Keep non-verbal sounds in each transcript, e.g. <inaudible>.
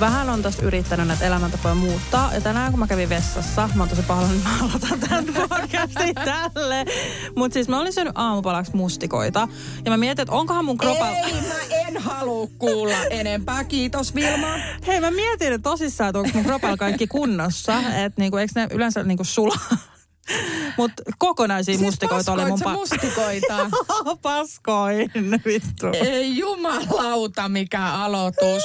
vähän on tässä yrittänyt näitä elämäntapoja muuttaa. Ja tänään kun mä kävin vessassa, mä oon tosi pahoillani, että mä aloitan tämän <laughs> podcastin tälle. Mutta siis mä olin syönyt aamupalaksi mustikoita. Ja mä mietin, että onkohan mun kropalla... Ei, mä en halua kuulla enempää. Kiitos Vilma. Hei, mä mietin että tosissaan, että onko mun kropalla kaikki kunnossa. Että niinku, eikö ne yleensä niinku sulaa mutta kokonaisia siis mustikoita oli mun pa- mustikoita? <laughs> paskoin, vittu. Ei jumalauta, mikä aloitus.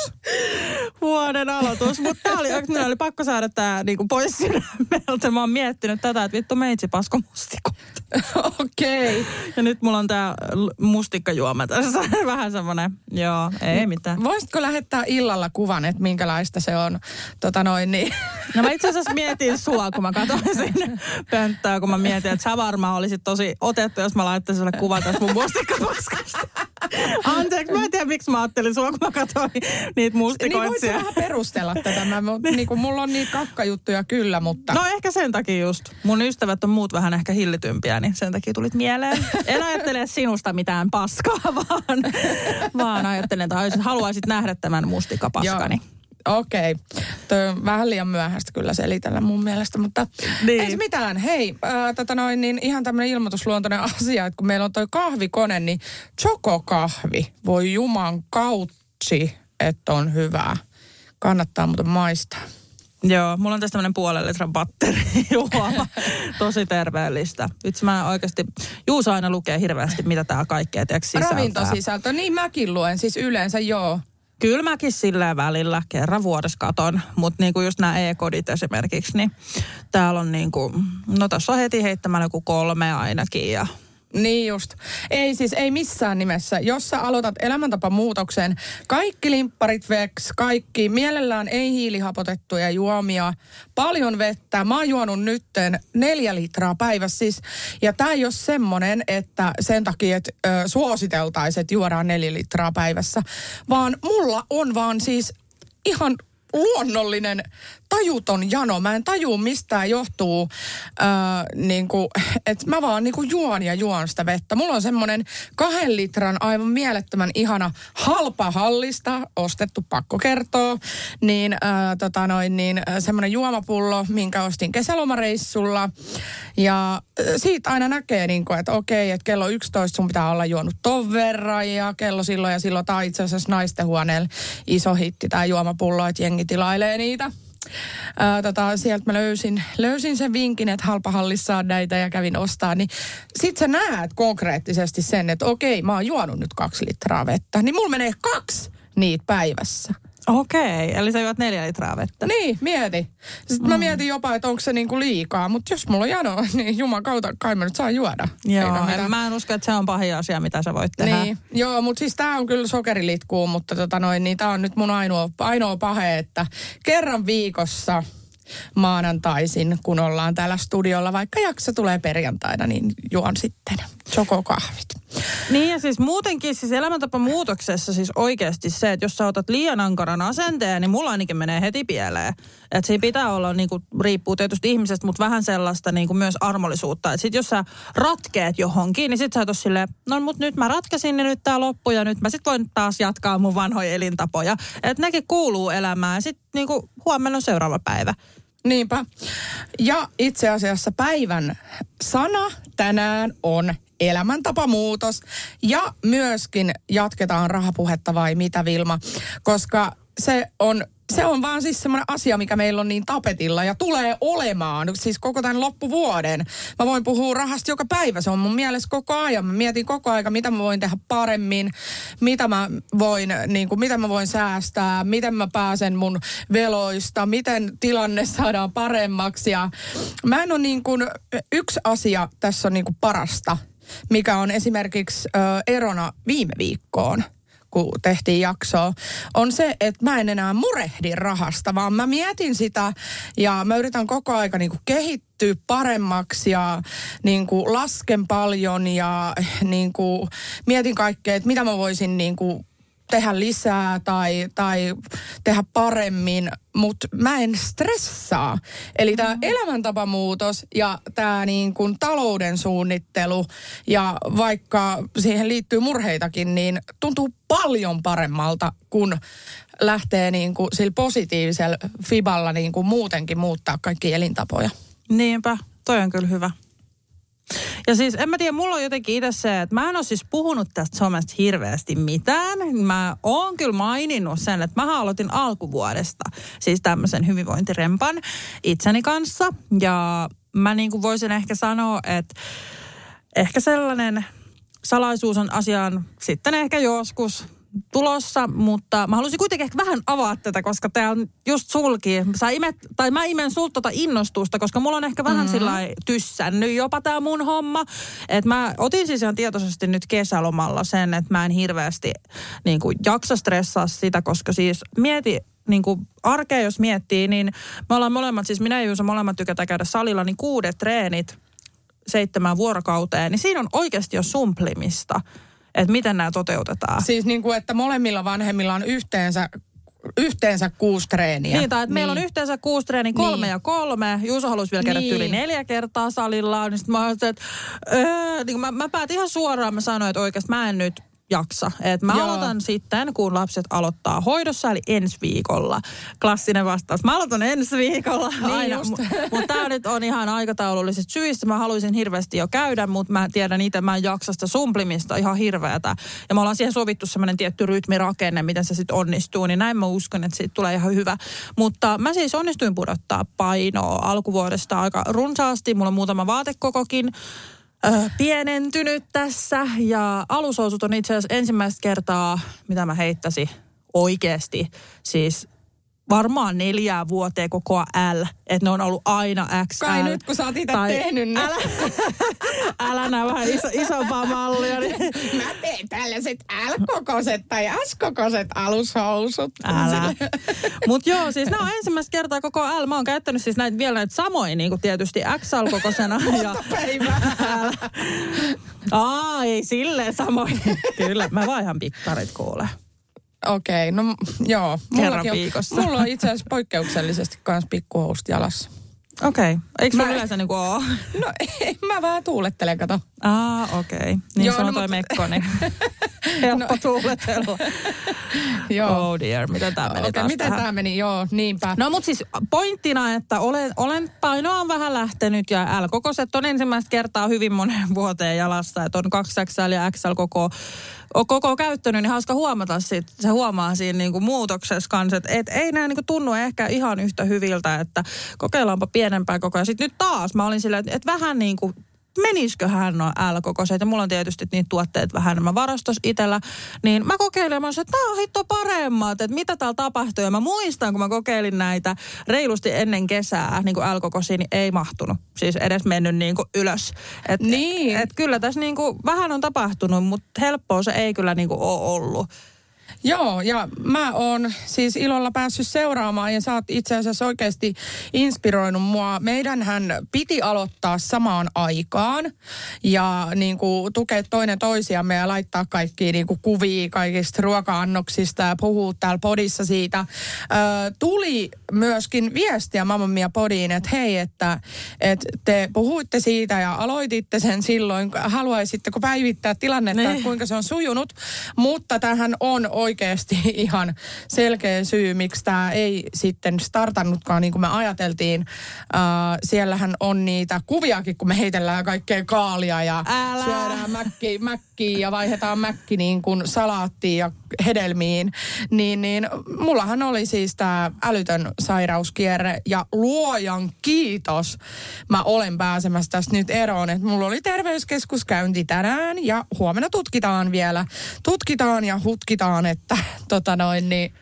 Vuoden aloitus. Mutta oli, minä oli pakko saada tää niinku pois sydämeltä. Mä oon miettinyt tätä, että vittu meitsi pasko mustikoita. <laughs> Okei. Okay. Ja nyt mulla on tää mustikkajuoma tässä. <laughs> Vähän semmonen, joo, ei mitään. Voisitko lähettää illalla kuvan, että minkälaista se on? Tota noin, niin. No mä itse asiassa mietin sua, kun mä katsoin sinne pönttöä, kun mä mietin, että sä varmaan olisit tosi otettu, jos mä laittaisin sulle kuvan tästä mun mustikkapaskasta. Anteeksi, mä en tiedä, miksi mä ajattelin sua, kun mä katsoin niitä mustikoitsia. Niin voit vähän perustella tätä. Mä, niin kuin, mulla on niitä kakkajuttuja kyllä, mutta... No ehkä sen takia just. Mun ystävät on muut vähän ehkä hillitympiä, niin sen takia tulit mieleen. En ajattele sinusta mitään paskaa, vaan, vaan ajattelen, että haluaisit nähdä tämän mustikapaskani. Joo. Okei. Okay. on vähän liian myöhäistä kyllä selitellä mun mielestä, mutta niin. ei se mitään. Hei, äh, tota noin, niin ihan tämmöinen ilmoitusluontoinen <laughs> asia, että kun meillä on toi kahvikone, niin chokokahvi voi juman kautsi, että on hyvää. Kannattaa muuten maistaa. Joo, mulla on tässä tämmöinen puolen litran batteri <laughs> juoma. <laughs> Tosi terveellistä. Itse mä oikeasti, Juusa aina lukee hirveästi, mitä tää kaikkea tiedätkö, sisältää. Ravintosisältö, niin mäkin luen, siis yleensä joo. Kyllä mäkin sillä välillä kerran vuodessa katon, mutta niinku just nämä e-kodit esimerkiksi, niin täällä on niinku, no tässä on heti heittämällä joku kolme ainakin ja niin just. Ei siis, ei missään nimessä. Jos sä aloitat elämäntapamuutoksen, kaikki limpparit veks, kaikki, mielellään ei hiilihapotettuja juomia, paljon vettä. Mä oon juonut nytten neljä litraa päivässä siis. Ja tää ei ole semmonen, että sen takia, että ö, suositeltaisiin, että juodaan neljä litraa päivässä. Vaan mulla on vaan siis ihan luonnollinen tajuton jano. Mä en taju, mistä johtuu, ää, niin kuin, että mä vaan niin kuin juon ja juon sitä vettä. Mulla on semmoinen kahden litran aivan mielettömän ihana halpa hallista, ostettu pakko kertoa, niin, ää, tota noin, niin semmoinen juomapullo, minkä ostin kesälomareissulla. Ja siitä aina näkee, niin kuin, että okei, että kello 11 sun pitää olla juonut ton verran ja kello silloin ja silloin. Tämä itse asiassa naisten huoneella iso hitti, tämä juomapullo, että jengi tilailee niitä. Ää, tota, sieltä mä löysin, löysin sen vinkin, että halpahallissa on näitä ja kävin ostaa. Niin sit sä näet konkreettisesti sen, että okei, mä oon juonut nyt kaksi litraa vettä. Niin mulla menee kaksi niitä päivässä. Okei, eli sä juot neljä litraa vettä. Niin, mieti. Sitten mm. mä mietin jopa, että onko se niinku liikaa, mutta jos mulla on jano, <laughs> niin juman kautta kai mä nyt saa juoda. Joo, en, mä en usko, että se on pahin asia, mitä sä voit tehdä. Niin, joo, mutta siis tää on kyllä sokerilitkuu, mutta tota noin, niin tää on nyt mun ainoa, ainoa pahe, että kerran viikossa – maanantaisin, kun ollaan täällä studiolla. Vaikka jakso tulee perjantaina, niin juon sitten chokokahvit. Niin ja siis muutenkin siis elämäntapa muutoksessa siis oikeasti se, että jos sä otat liian ankaran asenteen, niin mulla ainakin menee heti pieleen. Että siinä pitää olla, niin kuin, riippuu tietysti ihmisestä, mutta vähän sellaista niin kuin myös armollisuutta. Että sit jos sä ratkeet johonkin, niin sit sä oot silleen, no mut nyt mä ratkasin niin nyt tää loppu ja nyt mä sit voin taas jatkaa mun vanhoja elintapoja. Että nekin kuuluu elämään ja sit niin kuin, huomenna on seuraava päivä. Niinpä. Ja itse asiassa päivän sana tänään on elämäntapamuutos. Ja myöskin jatketaan rahapuhetta vai mitä Vilma, koska se on se on vaan siis semmoinen asia, mikä meillä on niin tapetilla ja tulee olemaan siis koko tämän loppuvuoden. Mä voin puhua rahasta joka päivä, se on mun mielessä koko ajan. Mä mietin koko ajan, mitä mä voin tehdä paremmin, mitä mä voin, niin kuin, mitä mä voin säästää, miten mä pääsen mun veloista, miten tilanne saadaan paremmaksi. Ja mä en ole niin kuin, yksi asia tässä on niin kuin parasta, mikä on esimerkiksi ö, erona viime viikkoon kun tehtiin jaksoa, on se, että mä en enää murehdi rahasta, vaan mä mietin sitä ja mä yritän koko aika niin kehittyä paremmaksi ja niin kuin lasken paljon ja niin kuin mietin kaikkea, että mitä mä voisin niin kuin tehdä lisää tai, tai tehdä paremmin, mutta mä en stressaa. Eli tämä mm. elämäntapamuutos ja tämä niin kuin talouden suunnittelu ja vaikka siihen liittyy murheitakin, niin tuntuu paljon paremmalta, kun lähtee niin kuin sillä positiivisella fiballa niin kuin muutenkin muuttaa kaikki elintapoja. Niinpä, toi on kyllä hyvä. Ja siis en mä tiedä, mulla on jotenkin itse se, että mä en ole siis puhunut tästä somesta hirveästi mitään. Mä oon kyllä maininnut sen, että mä aloitin alkuvuodesta siis tämmöisen hyvinvointirempan itseni kanssa. Ja mä niin kuin voisin ehkä sanoa, että ehkä sellainen salaisuus on asiaan sitten ehkä joskus tulossa, mutta mä haluaisin kuitenkin ehkä vähän avaa tätä, koska tämä on just sulki. Sä imet, tai mä imen sulta tota innostusta, koska mulla on ehkä vähän mm-hmm. sillä tyssännyt jopa tämä mun homma. Että mä otin siis ihan tietoisesti nyt kesälomalla sen, että mä en hirveästi niin kuin, jaksa stressaa sitä, koska siis mieti niin kuin arkea jos miettii, niin me ollaan molemmat, siis minä ja Juuso molemmat tykätään käydä salilla, niin kuudet treenit seitsemän vuorokauteen, niin siinä on oikeasti jo sumplimista että miten nämä toteutetaan. Siis niin kuin, että molemmilla vanhemmilla on yhteensä yhteensä kuusi treeniä. Niin, tai että niin. meillä on niin. yhteensä kuusi treeniä, kolme niin. ja kolme. Juuso halusi vielä käydä niin. yli neljä kertaa salilla. Niin sitten mä ajattelin, että öö, niin mä, mä päätin ihan suoraan, mä sanoin, että oikeasti mä en nyt jaksa. Et mä Joo. aloitan sitten, kun lapset aloittaa hoidossa, eli ensi viikolla. Klassinen vastaus. Mä aloitan ensi viikolla niin aina. mutta tämä nyt on ihan aikataulullisista syistä. Mä haluaisin hirveästi jo käydä, mutta mä tiedän itse, mä en jaksa sitä sumplimista ihan hirveätä. Ja me ollaan siihen sovittu semmoinen tietty rytmirakenne, miten se sitten onnistuu. Niin näin mä uskon, että siitä tulee ihan hyvä. Mutta mä siis onnistuin pudottaa painoa alkuvuodesta aika runsaasti. Mulla on muutama vaatekokokin pienentynyt tässä ja alushousut on itse asiassa ensimmäistä kertaa, mitä mä heittäisin oikeasti. Siis varmaan neljää vuoteen koko L, että ne on ollut aina XL. Kai nyt, kun sä oot itse tehnyt ne. Älä, <laughs> älä näe vähän iso, isompaa mallia. Niin. <laughs> Mä teen tällaiset L-kokoiset tai S-kokoiset alushousut. Älä. Mutta joo, siis nämä on ensimmäistä kertaa koko L. Mä oon käyttänyt siis näitä vielä näitä samoja, niin kuin tietysti XL-kokoisena. <laughs> ja Aa, ei silleen samoin. Kyllä, mä vaihan pikkarit kuule. Okei, okay, no joo. Kerran viikossa. On, mulla on itse asiassa poikkeuksellisesti myös pikkuhousut jalassa. Okei. Okay. Eikö mä... yleensä niinku oo? No <laughs> ei, mä vähän tuulettelen, kato. Ah, okei. Okay. Niin Joo, se on no, toi mutta... mekko, niin <laughs> <laughs> helppo no. tuuletella. <laughs> Joo. Oh dear, miten tää meni okay, miten tää meni, joo, niinpä. No mut siis pointtina, että olen, olen painoa on vähän lähtenyt ja L-kokoiset on ensimmäistä kertaa hyvin monen vuoteen jalassa, että on 2XL ja XL koko koko käyttänyt, niin hauska huomata sit, se huomaa siinä niinku muutoksessa kanssa, että et ei nämä niinku tunnu ehkä ihan yhtä hyviltä, että kokeillaanpa pienempää koko ajan. Sitten nyt taas mä olin silleen, että et vähän niin kuin menisiköhän noin L-kokoiset. Ja mulla on tietysti niitä tuotteet vähän enemmän varastos itsellä. Niin mä kokeilin ja mä että tää on hitto paremmat, että mitä täällä tapahtuu. Ja mä muistan, kun mä kokeilin näitä reilusti ennen kesää, niin kuin L-kokoisia, niin ei mahtunut. Siis edes mennyt niin kuin ylös. Et, niin. Et, et kyllä tässä niin kuin vähän on tapahtunut, mutta helppoa se ei kyllä niin kuin ole ollut. Joo, ja mä oon siis ilolla päässyt seuraamaan ja sä oot itse asiassa oikeasti inspiroinut mua. Meidänhän piti aloittaa samaan aikaan ja niin kuin, tukea toinen toisiamme ja laittaa kaikki niin kuin, kuvia kaikista ruoka-annoksista ja puhua täällä podissa siitä. Ö, tuli myöskin viestiä Mamma Mia podiin, että hei, että, että te puhuitte siitä ja aloititte sen silloin. Haluaisitteko päivittää tilannetta, ne. kuinka se on sujunut, mutta tähän on oikein oikeasti <laughs> ihan selkeä syy, miksi tämä ei sitten startannutkaan niin kuin me ajateltiin. Uh, siellähän on niitä kuviakin, kun me heitellään kaikkea kaalia ja Älä. syödään mäkki, mäkkiä ja vaihdetaan mäkki niin kuin salaattiin ja hedelmiin. Niin, niin mullahan oli siis tämä älytön sairauskierre ja luojan kiitos. Mä olen pääsemässä tästä nyt eroon, että mulla oli terveyskeskuskäynti tänään ja huomenna tutkitaan vielä. Tutkitaan ja hutkitaan, että <laughs> tota noin, niin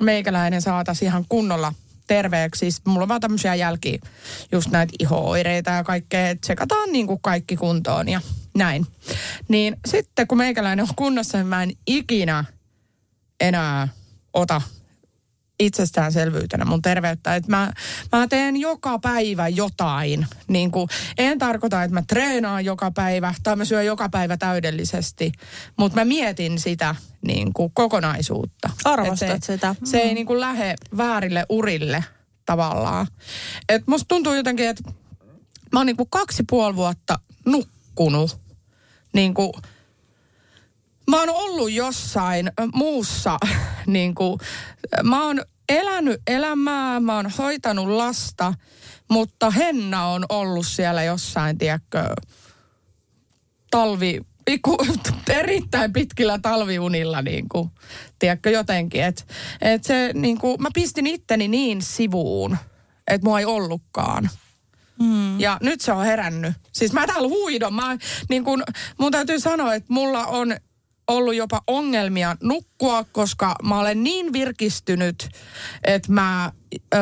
meikäläinen saataisiin ihan kunnolla terveeksi. Siis mulla on vaan tämmöisiä jälkiä, just näitä ihooireita ja kaikkea, tsekataan niin kuin kaikki kuntoon ja näin. Niin sitten kun meikäläinen on kunnossa, niin mä en ikinä enää ota itsestäänselvyytenä mun terveyttä. Että mä, mä teen joka päivä jotain. Niin kuin, en tarkoita, että mä treenaan joka päivä tai mä syön joka päivä täydellisesti, mutta mä mietin sitä niin kuin kokonaisuutta. Arvostat Et se, sitä. Se ei niin kuin lähde väärille urille tavallaan. Et musta tuntuu jotenkin, että mä oon niin kuin kaksi puoli vuotta nukkunut niin kuin Mä oon ollut jossain muussa, <laughs> niin kuin, mä oon elänyt elämää, mä oon hoitanut lasta, mutta Henna on ollut siellä jossain, tiedätkö, talvi, iku, <laughs> erittäin pitkillä talviunilla, niin kuin, tiedätkö, jotenkin. Että et se, niin kuin, mä pistin itteni niin sivuun, että mua ei ollutkaan. Mm. Ja nyt se on herännyt. Siis mä täällä huidon. Mä, niin kun, mun täytyy sanoa, että mulla on ollut jopa ongelmia nukkua, koska mä olen niin virkistynyt, että mä... Öö,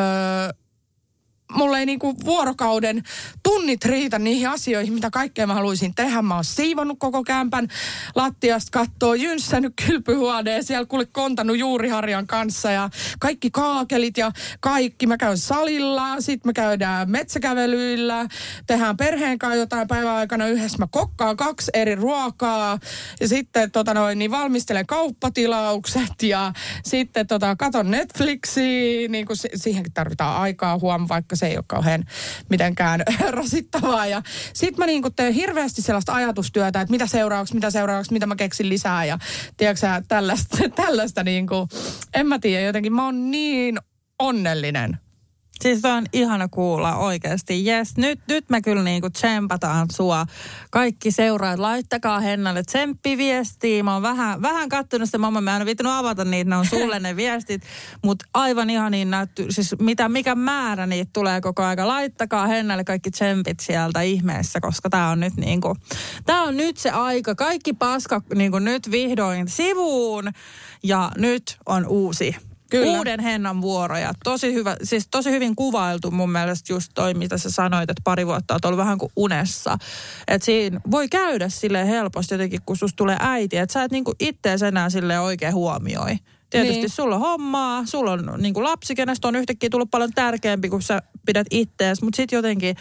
mulla ei niinku vuorokauden tunnit riitä niihin asioihin, mitä kaikkea mä haluaisin tehdä. Mä oon siivonnut koko kämpän lattiasta kattoo, jynssänyt kylpyhuoneen, siellä kuule kontannut juuriharjan kanssa ja kaikki kaakelit ja kaikki. Mä käyn salilla, sitten me käydään metsäkävelyillä, tehdään perheen kanssa jotain päivän aikana yhdessä. Mä kokkaan kaksi eri ruokaa ja sitten tota noin, niin valmistelen kauppatilaukset ja sitten tota, katon Netflixiä, niin kuin siihenkin tarvitaan aikaa huom, vaikka se ei ole kauhean mitenkään <laughs> rasittavaa. Ja sit mä niin teen hirveästi sellaista ajatustyötä, että mitä seuraavaksi, mitä seuraavaksi, mitä mä keksin lisää ja tiedätkö tällaista, <laughs> tällaista niin kuin, en mä tiedä, jotenkin mä oon niin onnellinen. Siis on ihana kuulla oikeasti. Jes, nyt, nyt me kyllä niinku tsempataan sua. Kaikki seuraat, laittakaa Hennalle tsemppiviestiä. Mä oon vähän, vähän kattonut sitä, mamma, mä en ole avata niitä, ne on sulle ne viestit. Mutta aivan ihan niin näytty, siis mitä, mikä määrä niitä tulee koko aika. Laittakaa Hennalle kaikki tsempit sieltä ihmeessä, koska tää on nyt niinku, tää on nyt se aika. Kaikki paska niinku nyt vihdoin sivuun ja nyt on uusi Kyllä. uuden hennan vuoroja. Tosi, hyvä, siis tosi hyvin kuvailtu mun mielestä just toi, mitä sä sanoit, että pari vuotta oot ollut vähän kuin unessa. Että siinä voi käydä sille helposti jotenkin, kun susta tulee äiti, että sä et niinku ittees enää sille oikein huomioi. Tietysti niin. sulla on hommaa, sulla on niinku lapsi, kenestä on yhtäkkiä tullut paljon tärkeämpi, kun sä pidät ittees, mutta sitten jotenkin,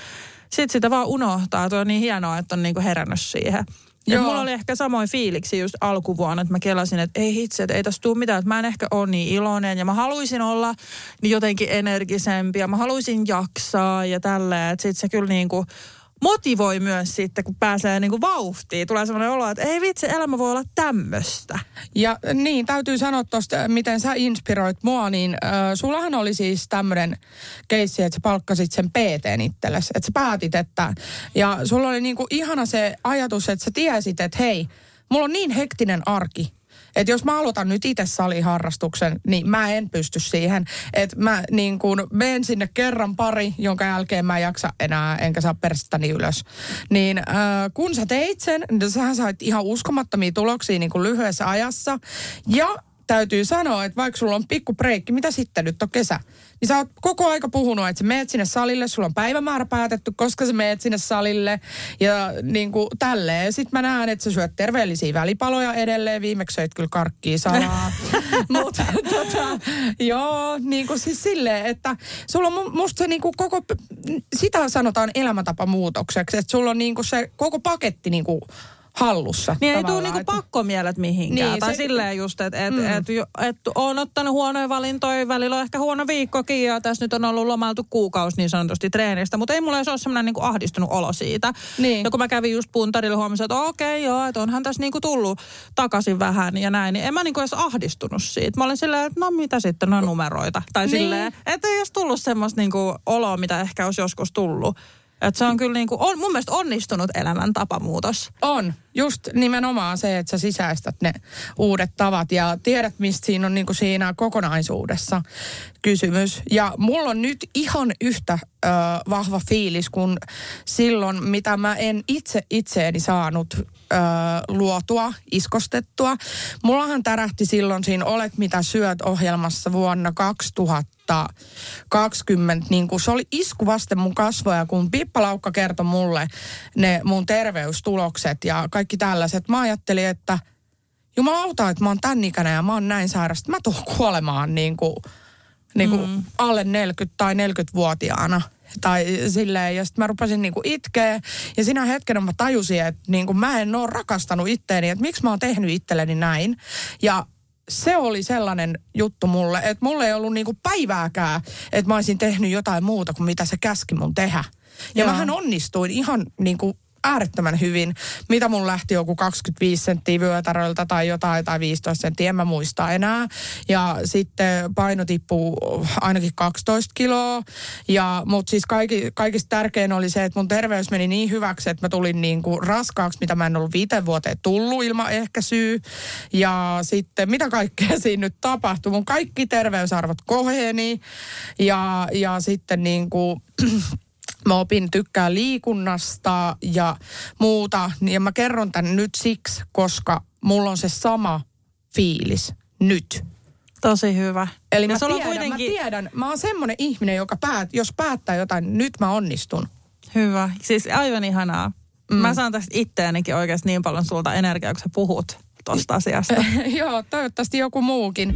sit sitä vaan unohtaa. Tuo on niin hienoa, että on niinku herännyt siihen. Ja mulla oli ehkä samoin fiiliksi just alkuvuonna, että mä kelasin, että ei hitse, että ei tässä tule mitään, että mä en ehkä ole niin iloinen. Ja mä haluaisin olla niin jotenkin energisempi ja mä haluaisin jaksaa ja tälleen, että sit se kyllä niin kuin motivoi myös sitten, kun pääsee niin kuin vauhtiin. Tulee sellainen olo, että ei vitsi, elämä voi olla tämmöistä. Ja niin, täytyy sanoa tuosta, miten sä inspiroit mua, niin äh, sullahan oli siis tämmöinen keissi, että sä palkkasit sen PT itsellesi. Että sä päätit, että, ja sulla oli niin kuin ihana se ajatus, että sä tiesit, että hei, mulla on niin hektinen arki, että jos mä aloitan nyt itse saliharrastuksen, niin mä en pysty siihen. Että mä niin kuin menen sinne kerran pari, jonka jälkeen mä en jaksa enää, enkä saa perstäni ylös. Niin äh, kun sä teit sen, niin sähän sait ihan uskomattomia tuloksia niin kuin lyhyessä ajassa. Ja täytyy sanoa, että vaikka sulla on pikku breikki, mitä sitten nyt on kesä, niin sä oot koko aika puhunut, että sä meet sinne salille, sulla on päivämäärä päätetty, koska sä meet sinne salille ja niin kuin tälleen. Sitten mä näen, että sä syöt terveellisiä välipaloja edelleen, viimeksi söit kyllä karkkia salaa. <laughs> Mutta tota, joo, niin kuin siis silleen, että sulla on musta se niin kuin koko, sitä sanotaan elämäntapamuutokseksi, että sulla on niin kuin se koko paketti niin kuin hallussa. Niin ei tule niinku että... pakkomielet mihinkään. Niin, tai se... silleen just, että et, mm. et, et, et on ottanut huonoja valintoja, välillä on ehkä huono viikkokin ja tässä nyt on ollut lomaltu kuukausi niin sanotusti treenistä, mutta ei mulla edes ole semmoinen niinku ahdistunut olo siitä. Niin. Ja kun mä kävin just puntarilla huomasin, että okei okay, joo, että onhan tässä niinku tullut takaisin vähän ja näin, niin en mä niinku edes ahdistunut siitä. Mä olin silleen, että no mitä sitten, no numeroita. Tai niin. silleen, että ei edes tullut semmoista niinku oloa, mitä ehkä olisi joskus tullut. Että se on kyllä niin kuin, on, mun mielestä onnistunut elämäntapamuutos. On. Just nimenomaan se, että sä sisäistät ne uudet tavat ja tiedät, mistä siinä on niin kuin siinä kokonaisuudessa kysymys. Ja mulla on nyt ihan yhtä ö, vahva fiilis kuin silloin, mitä mä en itse itseeni saanut ö, luotua, iskostettua. Mullahan tärähti silloin siinä Olet mitä syöt ohjelmassa vuonna 2000 2020, niin kuin se oli isku vasten mun kasvoja, kun Pippa Laukka kertoi mulle ne mun terveystulokset ja kaikki tällaiset. Mä ajattelin, että jumalauta, että mä oon tän ikäinen ja mä oon näin sairasta. Mä tuun kuolemaan niin kuin, niin kuin mm. alle 40 tai 40-vuotiaana. Tai silleen, ja sitten mä rupesin niinku itkeä. Ja siinä hetkenä mä tajusin, että niinku mä en ole rakastanut itteeni, että miksi mä oon tehnyt itselleni näin. Ja se oli sellainen juttu mulle, että mulle ei ollut niinku päivääkään, että mä olisin tehnyt jotain muuta kuin mitä se käski mun tehdä. Ja Joo. mähän onnistuin ihan niinku äärettömän hyvin. Mitä mun lähti joku 25 senttiä vyötäröltä tai jotain tai 15 senttiä, en mä muista enää. Ja sitten paino tippuu ainakin 12 kiloa. Ja, mutta siis kaikki, kaikista tärkein oli se, että mun terveys meni niin hyväksi, että mä tulin niin kuin raskaaksi, mitä mä en ollut viiteen vuoteen tullut ilman ehkäisyä. Ja sitten mitä kaikkea <laughs> siinä nyt tapahtui. Mun kaikki terveysarvot koheni. Ja, ja sitten niin kuin <clears throat> mä opin tykkää liikunnasta ja muuta. Ja mä kerron tämän nyt siksi, koska mulla on se sama fiilis nyt. Tosi hyvä. Eli ja mä sulla tiedän, kuitenkin... mä tiedän, mä oon semmoinen ihminen, joka päät, jos päättää jotain, nyt mä onnistun. Hyvä. Siis aivan ihanaa. Mm. Mä saan tästä itteenikin oikeasti niin paljon sulta energiaa, kun sä puhut tosta asiasta. <laughs> Joo, toivottavasti joku muukin.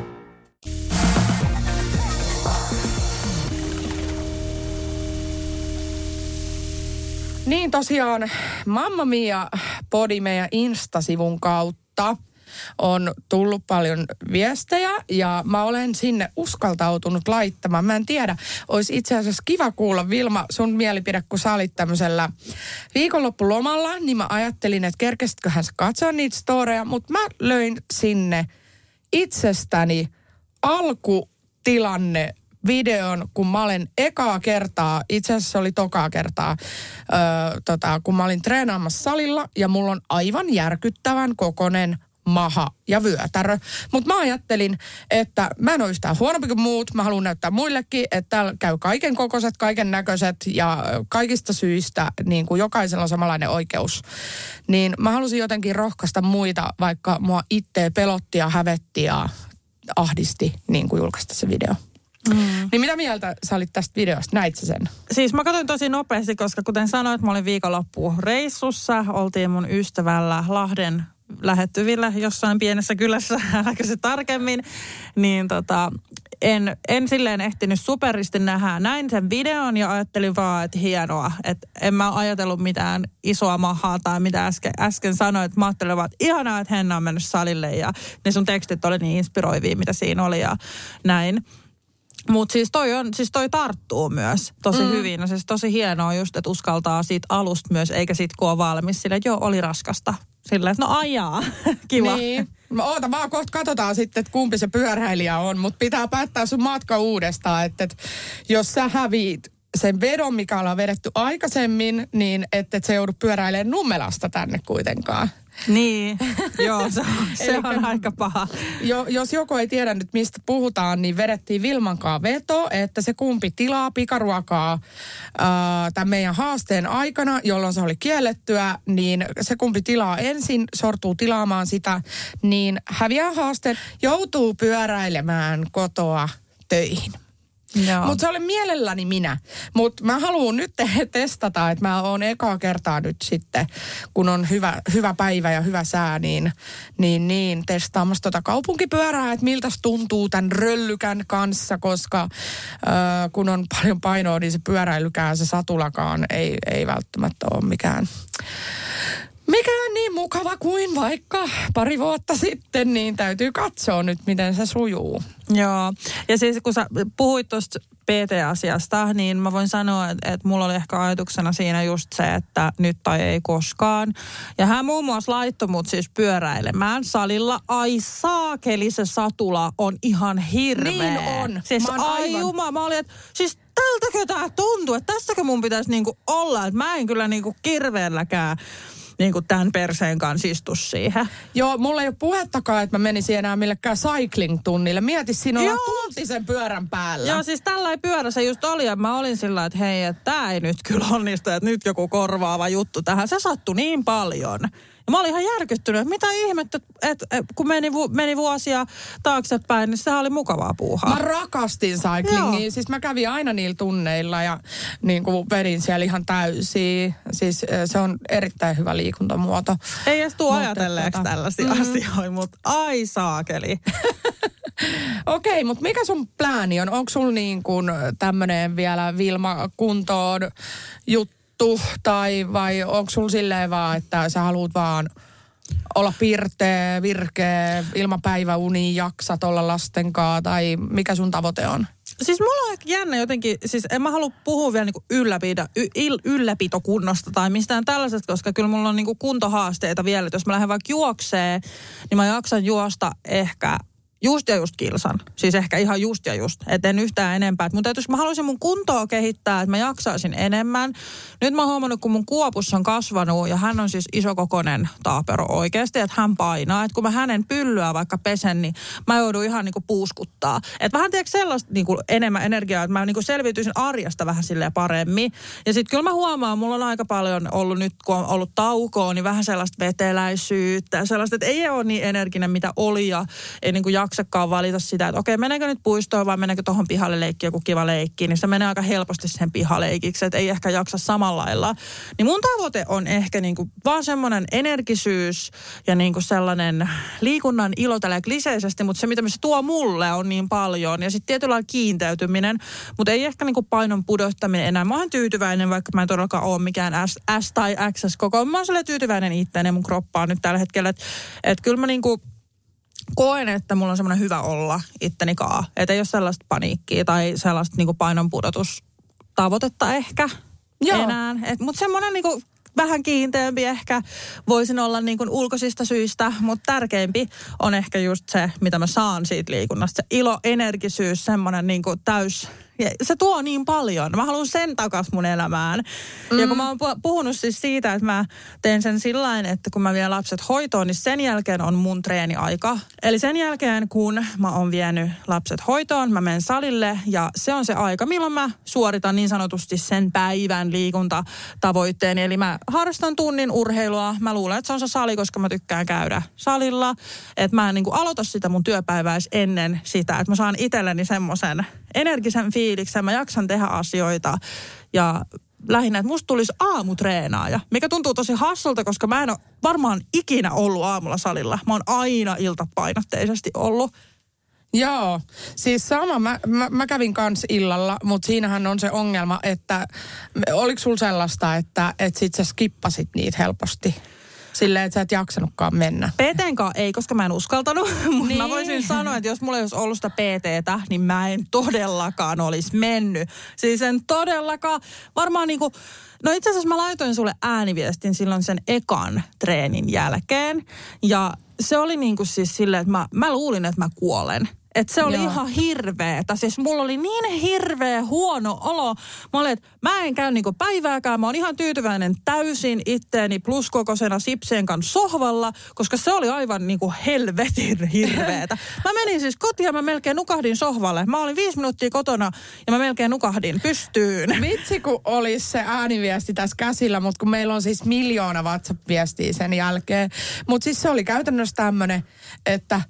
Niin tosiaan Mamma Mia Podi meidän Instasivun kautta on tullut paljon viestejä ja mä olen sinne uskaltautunut laittamaan. Mä en tiedä, olisi itse asiassa kiva kuulla Vilma sun mielipide, kun sä olit tämmöisellä viikonloppulomalla, niin mä ajattelin, että kerkesitköhän sä katsoa niitä storeja, mutta mä löin sinne itsestäni alkutilanne videon, kun mä olen ekaa kertaa, itse asiassa se oli tokaa kertaa, öö, tota, kun mä olin treenaamassa salilla ja mulla on aivan järkyttävän kokonen maha ja vyötärö. Mutta mä ajattelin, että mä en ole yhtään huonompi kuin muut. Mä haluan näyttää muillekin, että täällä käy kaiken kokoiset, kaiken näköiset ja kaikista syistä niin kuin jokaisella on samanlainen oikeus. Niin mä halusin jotenkin rohkaista muita, vaikka mua itse pelotti ja hävetti ja ahdisti niin kuin julkaista se video. Mm. Niin mitä mieltä sä olit tästä videosta? Näit sä sen? Siis mä katsoin tosi nopeasti, koska kuten sanoit, mä olin viikonloppu reissussa. Oltiin mun ystävällä Lahden lähettyvillä jossain pienessä kylässä, <laughs> äläkö se tarkemmin. Niin tota, en, en silleen ehtinyt superisti nähdä. Näin sen videon ja ajattelin vaan, että hienoa. Että en mä ajatellut mitään isoa mahaa tai mitä äsken, äsken sanoit. Mä ajattelin vaan, että ihanaa, että Henna on mennyt salille ja ne sun tekstit oli niin inspiroivia, mitä siinä oli ja näin. Mutta siis toi, on, siis toi tarttuu myös tosi mm. hyvin. No siis tosi hienoa just, että uskaltaa siitä alusta myös, eikä sit kun on valmis sille, että joo, oli raskasta. Silleen, että no ajaa, <laughs> kiva. Niin. Mä oota vaan kohta katsotaan sitten, että kumpi se pyöräilijä on, mutta pitää päättää sun matka uudestaan, että, että jos sä häviit sen vedon, mikä ollaan vedetty aikaisemmin, niin että et se joudu pyöräilemään Nummelasta tänne kuitenkaan. Niin, <laughs> joo, se, on- se on Elikkä- aika paha. Jo, jos joku ei tiedä nyt mistä puhutaan, niin vedettiin Vilmankaan veto, että se kumpi tilaa pikaruokaa ää, tämän meidän haasteen aikana, jolloin se oli kiellettyä, niin se kumpi tilaa ensin, sortuu tilaamaan sitä, niin häviää haasteen, joutuu pyöräilemään kotoa töihin. Mutta se oli mielelläni minä. Mutta mä haluan nyt te- testata, että mä oon ekaa kertaa nyt sitten, kun on hyvä, hyvä päivä ja hyvä sää, niin, niin, niin testaamassa tota kaupunkipyörää, että miltä tuntuu tämän röllykän kanssa, koska äh, kun on paljon painoa, niin se pyöräilykään, se satulakaan ei, ei välttämättä ole mikään mikään niin mukava kuin vaikka pari vuotta sitten, niin täytyy katsoa nyt, miten se sujuu. Joo, ja siis kun sä puhuit tuosta PT-asiasta, niin mä voin sanoa, että, että mulla oli ehkä ajatuksena siinä just se, että nyt tai ei koskaan. Ja hän muun muassa laittoi mut siis pyöräilemään salilla. Ai saakeli se satula on ihan hirveä. Niin on. Siis Mä ai aivan- juma, mä olin, että siis tältäkö tää tuntuu, että tässäkö mun pitäisi niinku olla, että mä en kyllä niinku kirveelläkään niinku tämän perseen kanssa istu siihen. Joo, mulla ei ole puhettakaan, että mä menisin enää millekään cycling-tunnille. Mieti, siinä on tunti sen pyörän päällä. Joo, siis tällä pyörä se just oli, ja mä olin sillä että hei, että tää ei nyt kyllä onnistu, että nyt joku korvaava juttu tähän. Se sattui niin paljon. Ja mä olin ihan järkyttynyt, mitä ihmettä, että, kun meni, vu- meni vuosia taaksepäin, niin sehän oli mukavaa puuhaa. Mä rakastin cyclingia. Joo. Siis mä kävin aina niillä tunneilla ja niin kuin vedin siellä ihan täysiä. Siis se on erittäin hyvä liikuntamuoto. ei edes tuu ajatelleeksi tota, tällaisia mm. asioita, mutta ai saakeli. <laughs> Okei, okay, mutta mikä sun plääni on? Onko sulla niin kuin tämmöinen vielä Vilma kuntoon juttu tai vai onko sulla silleen vaan, että sä haluat vaan olla pirteä, virkeä, ilman päiväuni, jaksat olla lasten kanssa tai mikä sun tavoite on? Siis mulla on jännä jotenkin, siis en mä halua puhua vielä niinku ylläpito, y, ylläpitokunnosta tai mistään tällaisesta, koska kyllä mulla on niinku kuntohaasteita vielä. Että jos mä lähden vaikka juoksee, niin mä jaksan juosta ehkä just ja just kilsan. Siis ehkä ihan just ja just. Et en yhtään enempää. Mun täytyisi, mä haluaisin mun kuntoa kehittää, että mä jaksaisin enemmän. Nyt mä oon huomannut, kun mun kuopus on kasvanut ja hän on siis isokokonen taapero oikeasti, että hän painaa. Että kun mä hänen pyllyä vaikka pesen, niin mä joudun ihan niinku puuskuttaa. Että vähän tiedätkö sellaista niinku enemmän energiaa, että mä niinku selviytyisin arjesta vähän silleen paremmin. Ja sitten kyllä mä huomaan, mulla on aika paljon ollut nyt, kun on ollut taukoa, niin vähän sellaista veteläisyyttä sellaista, että ei ole niin energinen mitä oli ja ei niinku jaksakaan valita sitä, että okei, meneekö nyt puistoon vai meneekö tuohon pihalle leikki joku kiva leikki, niin se menee aika helposti sen pihaleikiksi, että ei ehkä jaksa samalla lailla. Niin mun tavoite on ehkä niinku vaan semmoinen energisyys ja niinku sellainen liikunnan ilo tällä kliseisesti, mutta se mitä se tuo mulle on niin paljon ja sitten tietyllä kiinteytyminen, mutta ei ehkä niinku painon pudottaminen enää. Mä oon tyytyväinen, vaikka mä en todellakaan ole mikään S, S tai XS koko. Mä oon tyytyväinen itseäni mun kroppaan nyt tällä hetkellä, että et kyllä mä niinku koen, että mulla on semmoinen hyvä olla itteni kaa. Että ei ole sellaista paniikkia tai sellaista niinku painonpudotustavoitetta ehkä Joo. enää. Mutta semmoinen niinku vähän kiinteämpi ehkä voisin olla niin kuin ulkoisista syistä, mutta tärkeimpi on ehkä just se, mitä mä saan siitä liikunnasta. Se ilo, energisyys, semmoinen niin kuin täys, ja se tuo niin paljon. Mä haluan sen takas mun elämään. Mm. Ja kun mä oon pu- puhunut siis siitä, että mä teen sen sillä että kun mä vien lapset hoitoon, niin sen jälkeen on mun treeniaika. Eli sen jälkeen, kun mä oon vienyt lapset hoitoon, mä menen salille ja se on se aika, milloin mä suoritan niin sanotusti sen päivän liikuntatavoitteeni. Eli mä harrastan tunnin urheilua. Mä luulen, että se on se sali, koska mä tykkään käydä salilla. Että mä en niin kuin aloita sitä mun työpäivää ennen sitä, että mä saan itselleni semmoisen energisen fiiliksen. Mä jaksan tehdä asioita ja lähinnä, että musta tulisi aamutreenaaja, mikä tuntuu tosi hassulta, koska mä en ole varmaan ikinä ollut aamulla salilla. Mä oon aina iltapainotteisesti ollut. Joo, siis sama. Mä, mä, mä kävin kans illalla, mutta siinähän on se ongelma, että oliko sulla sellaista, että, että sit sä skippasit niitä helposti? Silleen, että sä et jaksanutkaan mennä. PTnkaan ei, koska mä en uskaltanut. <laughs> Mutta Niin. mä voisin sanoa, että jos mulla ei olisi ollut sitä PTtä, niin mä en todellakaan olisi mennyt. Siis en todellakaan. Varmaan niinku, no itse asiassa mä laitoin sulle ääniviestin silloin sen ekan treenin jälkeen. Ja se oli niinku siis silleen, että mä, mä luulin, että mä kuolen. Että se oli Joo. Joo. ihan hirveetä. Siis mulla oli niin hirveä huono olo. Mä olin, että mä en käy niinku päivääkään. Mä oon ihan tyytyväinen täysin itteeni pluskokoisena sipsien kanssa sohvalla, koska se oli aivan niinku helvetin <laughs> hirveetä. Mä menin siis kotiin ja mä melkein nukahdin sohvalle. Mä olin viisi minuuttia kotona ja mä melkein nukahdin pystyyn. <laughs> Vitsi, kun olisi se ääniviesti tässä käsillä, mutta kun meillä on siis miljoona WhatsApp-viestiä sen jälkeen. Mutta siis se oli käytännössä tämmöinen, että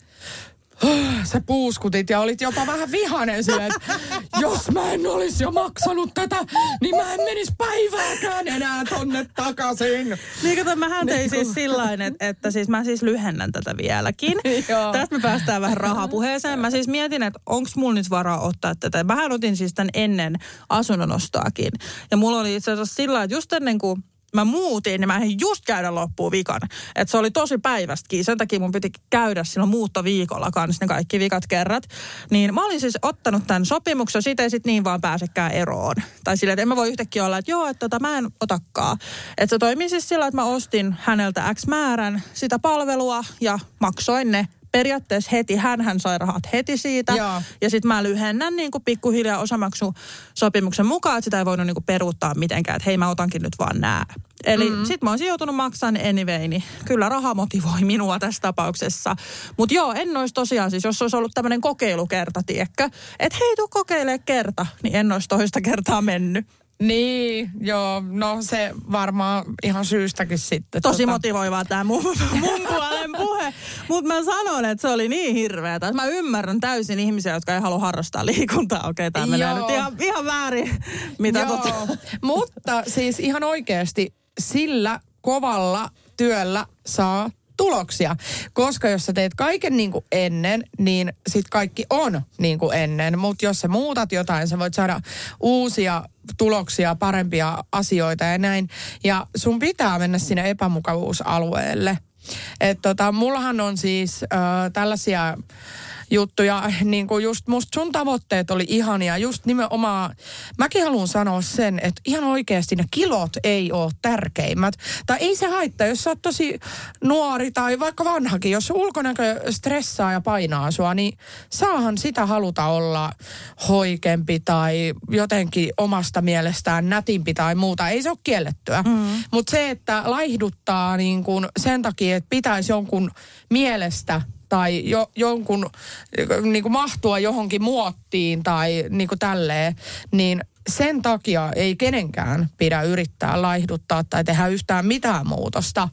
<sighs> sä puuskutit ja olit jopa vähän vihanen sille, että jos mä en olisi jo maksanut tätä, niin mä en menisi päivääkään enää tonne takaisin. Niin kato, mähän tein siis sillain, että, että siis mä siis lyhennän tätä vieläkin. <laughs> Joo. Tästä me päästään vähän rahapuheeseen. Mä siis mietin, että onko mulla nyt varaa ottaa tätä. Mähän otin siis tämän ennen asunnonostoakin. Ja mulla oli itse asiassa sillä että just ennen kuin mä muutin, niin mä en just käydä loppuun vikan. Että se oli tosi päivästäkin. Sen takia mun piti käydä silloin muuttoviikolla kanssa ne kaikki vikat kerrat. Niin mä olin siis ottanut tämän sopimuksen, siitä ei sit niin vaan pääsekään eroon. Tai silleen, että en mä voi yhtäkkiä olla, että joo, että tota, mä en otakaan. Että se toimii siis sillä, että mä ostin häneltä X määrän sitä palvelua ja maksoin ne periaatteessa heti, hän sai rahat heti siitä. Joo. Ja sitten mä lyhennän niin kuin pikkuhiljaa osamaksusopimuksen mukaan, että sitä ei voinut niin kuin peruuttaa mitenkään, että hei mä otankin nyt vaan nää. Eli mm. sitten mä olisin joutunut maksamaan anyway, niin kyllä raha motivoi minua tässä tapauksessa. Mutta joo, en olisi tosiaan siis, jos olisi ollut tämmöinen kokeilukerta, tiekkö, että hei tuu kokeilee kerta, niin en olisi toista kertaa mennyt. Niin, joo, no se varmaan ihan syystäkin sitten. Tosi tota. motivoivaa tämä mun, mun puolen puhe. Mutta mä sanon, että se oli niin hirveätä. Mä ymmärrän täysin ihmisiä, jotka ei halua harrastaa liikuntaa. Okei, okay, tämä menee nyt ihan, ihan väärin. Mitä Joo, tota... mutta siis ihan oikeasti sillä kovalla työllä saa tuloksia. Koska jos sä teet kaiken niin kuin ennen, niin sit kaikki on niin kuin ennen. Mutta jos sä muutat jotain, sä voit saada uusia tuloksia, parempia asioita ja näin. Ja sun pitää mennä sinne epämukavuusalueelle. Et tota, mullahan on siis äh, tällaisia juttuja, niin kuin just musta sun tavoitteet oli ihania, just nimenomaan, mäkin haluan sanoa sen, että ihan oikeasti ne kilot ei ole tärkeimmät. Tai ei se haittaa, jos sä oot tosi nuori tai vaikka vanhakin, jos ulkonäkö stressaa ja painaa sua, niin saahan sitä haluta olla hoikempi tai jotenkin omasta mielestään nätimpi tai muuta. Ei se ole kiellettyä. Mm. Mutta se, että laihduttaa niin kun sen takia, että pitäisi jonkun mielestä tai jo, jonkun niin kuin mahtua johonkin muottiin tai niin kuin tälleen, niin sen takia ei kenenkään pidä yrittää laihduttaa tai tehdä yhtään mitään muutosta.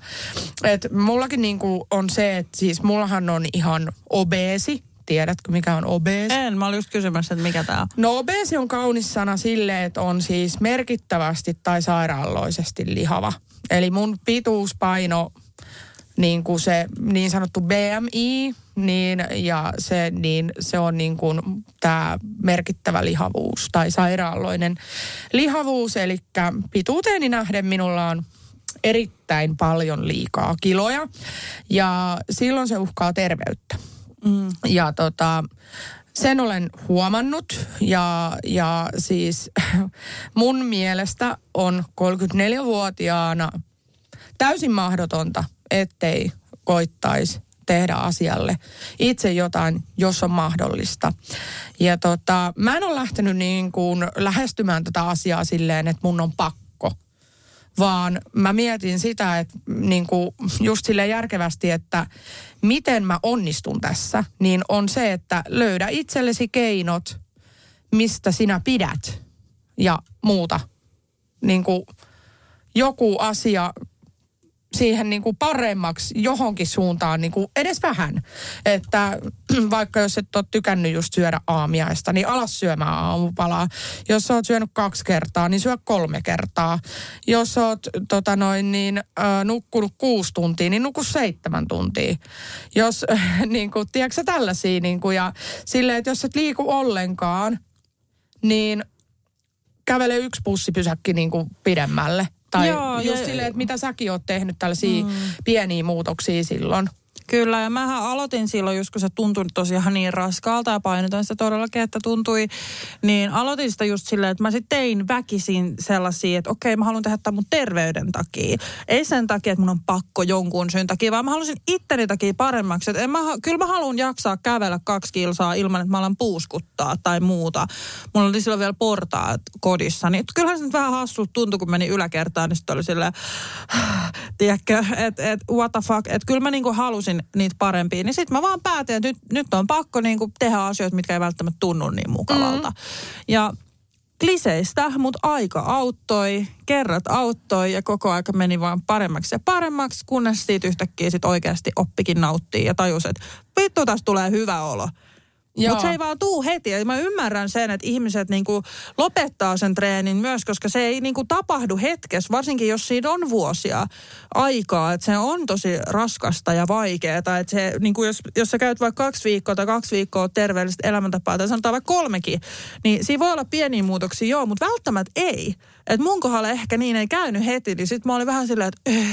Et mullakin niin kuin on se, että siis mullahan on ihan obeesi. Tiedätkö, mikä on obeesi? En, mä olin just kysymässä, että mikä tää on. No obeesi on kaunis sana sille, että on siis merkittävästi tai sairaalloisesti lihava. Eli mun pituuspaino niin kuin se niin sanottu BMI, niin, ja se, niin se on niin kuin tämä merkittävä lihavuus tai sairaalloinen lihavuus. Eli pituuteeni nähden minulla on erittäin paljon liikaa kiloja ja silloin se uhkaa terveyttä. Mm. Ja tota, sen olen huomannut ja, ja siis <laughs> mun mielestä on 34-vuotiaana täysin mahdotonta, ettei koittaisi tehdä asialle itse jotain, jos on mahdollista. Ja tota, mä en ole lähtenyt niin kuin lähestymään tätä asiaa silleen, että mun on pakko. Vaan mä mietin sitä, että niin kuin just sille järkevästi, että miten mä onnistun tässä, niin on se, että löydä itsellesi keinot, mistä sinä pidät ja muuta. Niin kuin joku asia, siihen niin kuin paremmaksi johonkin suuntaan niin kuin edes vähän. Että <clears throat> vaikka jos et ole tykännyt just syödä aamiaista, niin alas syömään aamupalaa. Jos oot syönyt kaksi kertaa, niin syö kolme kertaa. Jos oot tota noin, niin, nukkunut kuusi tuntia, niin nuku seitsemän tuntia. Jos <laughs> niin kuin, tiedätkö tällaisia niin kuin, ja silleen, että jos et liiku ollenkaan, niin kävele yksi bussipysäkki niin kuin pidemmälle. Tai Joo, just ja- silleen, että mitä säkin oot tehnyt tällaisia mm. pieniä muutoksia silloin. Kyllä, ja mähän aloitin silloin, just kun se tuntui tosiaan niin raskaalta ja painotan sitä todellakin, että tuntui, niin aloitin sitä just silleen, että mä sitten tein väkisin sellaisia, että okei, mä haluan tehdä tämän mun terveyden takia. Ei sen takia, että mun on pakko jonkun syyn takia, vaan mä halusin itteni takia paremmaksi. Että en mä, kyllä mä haluan jaksaa kävellä kaksi kilsaa ilman, että mä alan puuskuttaa tai muuta. Mulla oli silloin vielä portaat kodissa, niin kyllähän se nyt vähän hassulta tuntui, kun meni yläkertaan, niin sitten oli silleen, <sighs> tiedätkö, että et, what the fuck, että kyllä mä niinku halusin niitä parempia. Niin sitten mä vaan päätin, että nyt, nyt on pakko niinku tehdä asioita, mitkä ei välttämättä tunnu niin mukavalta. Mm-hmm. Ja kliseistä, mutta aika auttoi, kerrat auttoi ja koko aika meni vaan paremmaksi ja paremmaksi, kunnes siitä yhtäkkiä sit oikeasti oppikin nauttii ja tajus, että vittu tästä tulee hyvä olo. Mutta se ei vaan tuu heti. Ja mä ymmärrän sen, että ihmiset niinku lopettaa sen treenin myös, koska se ei niinku tapahdu hetkessä, varsinkin jos siinä on vuosia aikaa. Että se on tosi raskasta ja vaikeaa. Että se, niinku jos, jos sä käyt vaikka kaksi viikkoa tai kaksi viikkoa terveellistä elämäntapaa, tai sanotaan vaikka kolmekin, niin siinä voi olla pieniä muutoksia, joo, mutta välttämättä ei. Et mun kohdalla ehkä niin ei käynyt heti, niin sit mä olin vähän silleen, että ei,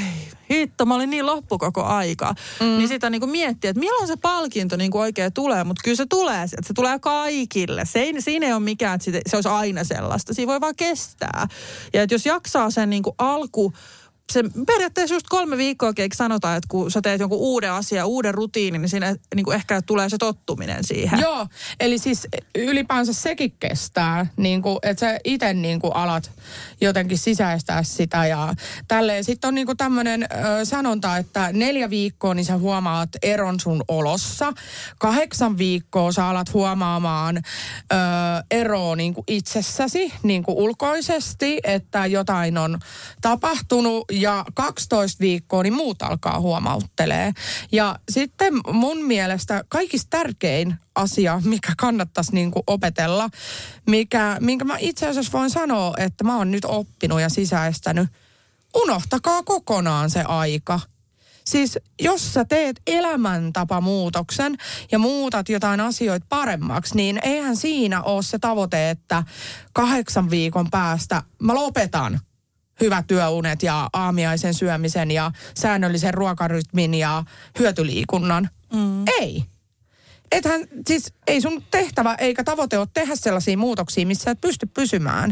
hitto, mä olin niin loppu koko aika. Mm. Niin sitä niinku miettii, että milloin se palkinto niinku oikein tulee, mutta kyllä se tulee, että se tulee kaikille. Se ei, siinä ei ole mikään, että se olisi aina sellaista. Siinä voi vaan kestää. Ja että jos jaksaa sen niinku alku se periaatteessa just kolme viikkoa, eikö sanotaan, että kun sä teet jonkun uuden asian, uuden rutiinin, niin siinä niin kuin ehkä tulee se tottuminen siihen. Joo, eli siis ylipäänsä sekin kestää, niin kuin, että sä itse niin alat jotenkin sisäistää sitä ja tälleen. Sitten on niin kuin tämmöinen sanonta, että neljä viikkoa niin sä huomaat eron sun olossa. Kahdeksan viikkoa sä alat huomaamaan ö, eroa niin kuin itsessäsi niin kuin ulkoisesti, että jotain on tapahtunut ja 12 viikkoa niin muut alkaa huomauttelee. Ja sitten mun mielestä kaikista tärkein asia, mikä kannattaisi niin kuin opetella, mikä, minkä mä itse asiassa voin sanoa, että mä oon nyt oppinut ja sisäistänyt. Unohtakaa kokonaan se aika. Siis jos sä teet elämäntapamuutoksen ja muutat jotain asioita paremmaksi, niin eihän siinä ole se tavoite, että kahdeksan viikon päästä mä lopetan hyvät työunet ja aamiaisen syömisen ja säännöllisen ruokarytmin ja hyötyliikunnan. Mm. Ei. Ethän, siis ei sun tehtävä eikä tavoite ole tehdä sellaisia muutoksia, missä et pysty pysymään.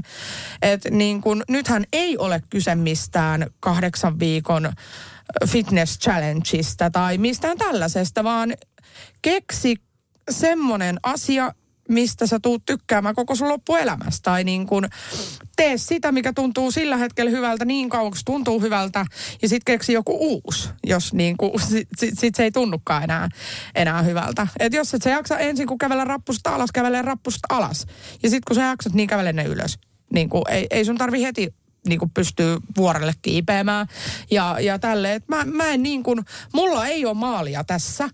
Et niin kun, nythän ei ole kyse mistään kahdeksan viikon fitness challengeista tai mistään tällaisesta, vaan keksi semmoinen asia, mistä sä tuut tykkäämään koko sun loppuelämästä. Tai niin kun tee sitä, mikä tuntuu sillä hetkellä hyvältä niin kauan, kun tuntuu hyvältä. Ja sitten keksi joku uusi, jos niin kun, <laughs> sit, sit, sit se ei tunnukaan enää, enää hyvältä. Et jos et sä jaksa ensin, kun kävellä rappusta alas, kävelee rappusta alas. Ja sitten kun sä jaksat, niin kävele ne ylös. Niin kun, ei, ei sun tarvi heti niin kuin pystyy vuorelle kiipeämään ja, ja tälleen. Mä, mä en niin kuin, mulla ei ole maalia tässä,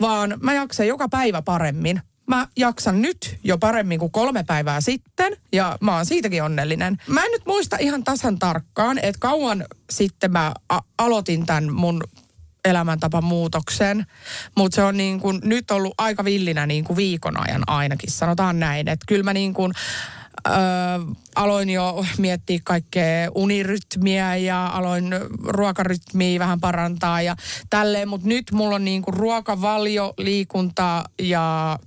vaan mä jaksan joka päivä paremmin mä jaksan nyt jo paremmin kuin kolme päivää sitten ja mä oon siitäkin onnellinen. Mä en nyt muista ihan tasan tarkkaan, että kauan sitten mä a- aloitin tämän mun elämäntapamuutoksen, mutta se on niin kuin nyt ollut aika villinä niin kuin viikon ajan ainakin, sanotaan näin. Että kyllä mä niin kuin Öö, aloin jo miettiä kaikkea unirytmiä ja aloin ruokarytmiä vähän parantaa ja tälleen, mutta nyt mulla on niinku ruokavalio, liikunta ja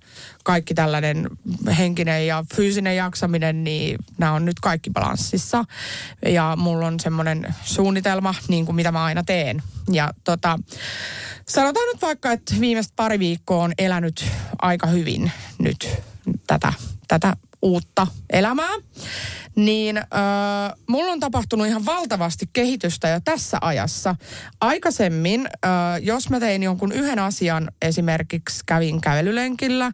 kaikki tällainen henkinen ja fyysinen jaksaminen, niin nämä on nyt kaikki balanssissa. Ja mulla on semmoinen suunnitelma, niin kuin mitä mä aina teen. Ja tota, sanotaan nyt vaikka, että viimeiset pari viikkoa on elänyt aika hyvin nyt tätä, tätä uutta elämää, niin äh, mulla on tapahtunut ihan valtavasti kehitystä jo tässä ajassa. Aikaisemmin, äh, jos mä tein jonkun yhden asian, esimerkiksi kävin kävelylenkillä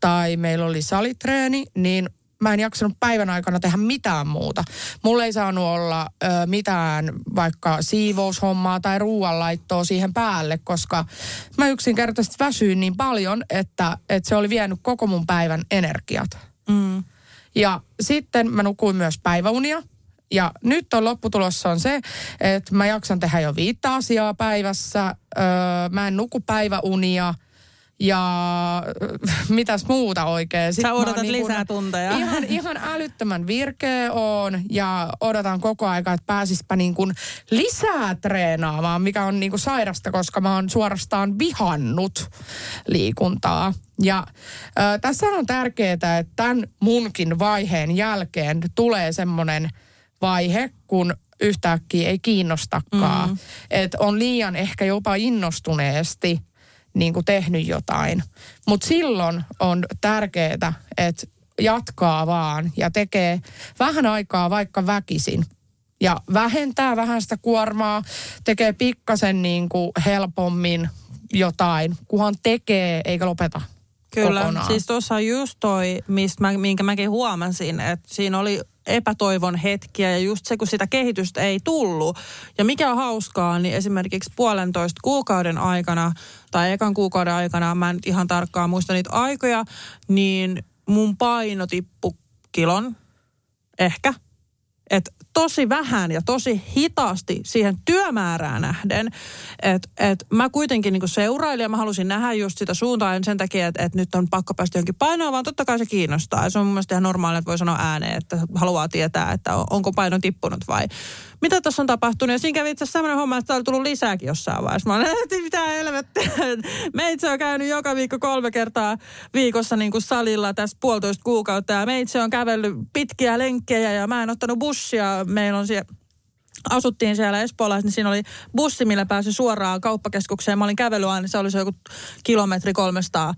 tai meillä oli salitreeni, niin mä en jaksanut päivän aikana tehdä mitään muuta. Mulla ei saanut olla ö, mitään vaikka siivoushommaa tai ruoanlaittoa siihen päälle, koska mä yksinkertaisesti väsyin niin paljon, että, että se oli vienyt koko mun päivän energiat. Mm. Ja sitten mä nukuin myös päiväunia. Ja nyt on lopputulossa on se, että mä jaksan tehdä jo viittä asiaa päivässä. Öö, mä en nuku päiväunia ja <laughs> mitäs muuta oikein. Sitten Sä odotat niin lisää tunteja. <laughs> Ihan, ihan älyttömän virkeä on ja odotan koko aika, että pääsispä niin kuin lisää treenaamaan, mikä on niin kuin sairasta, koska mä oon suorastaan vihannut liikuntaa. Ja ö, tässä on tärkeää, että tämän munkin vaiheen jälkeen tulee semmoinen vaihe, kun yhtäkkiä ei kiinnostakaan. Mm. Että on liian ehkä jopa innostuneesti niin kuin tehnyt jotain. Mutta silloin on tärkeää, että jatkaa vaan ja tekee vähän aikaa vaikka väkisin. Ja vähentää vähän sitä kuormaa, tekee pikkasen niin kuin helpommin jotain, kunhan tekee eikä lopeta. Kyllä, kokonaan. siis tuossa on just toi, mistä mä, minkä mäkin huomasin, että siinä oli epätoivon hetkiä ja just se, kun sitä kehitystä ei tullut. Ja mikä on hauskaa, niin esimerkiksi puolentoista kuukauden aikana tai ekan kuukauden aikana, mä en ihan tarkkaan muista niitä aikoja, niin mun paino tippui kilon, ehkä. Et tosi vähän ja tosi hitaasti siihen työmäärään nähden. Että et mä kuitenkin niinku seurailin ja mä halusin nähdä just sitä suuntaa en sen takia, että et nyt on pakko päästä johonkin painoon, vaan totta kai se kiinnostaa. Ja se on mun mielestä ihan normaalia, että voi sanoa ääneen, että haluaa tietää, että on- onko paino tippunut vai mitä tässä on tapahtunut. Ja siinä kävi itse asiassa sellainen homma, että täällä tullut lisääkin jossain vaiheessa. Mä olen, <laughs> että mitä helvettiä. <laughs> Meitsi on käynyt joka viikko kolme kertaa viikossa niin kuin salilla tässä puolitoista kuukautta. Ja meitsi on kävellyt pitkiä lenkkejä ja mä en ottanut bussia. Meillä on siellä asuttiin siellä Espoolassa, niin siinä oli bussi, millä pääsi suoraan kauppakeskukseen. Mä olin kävellyt aina, se oli se joku kilometri 300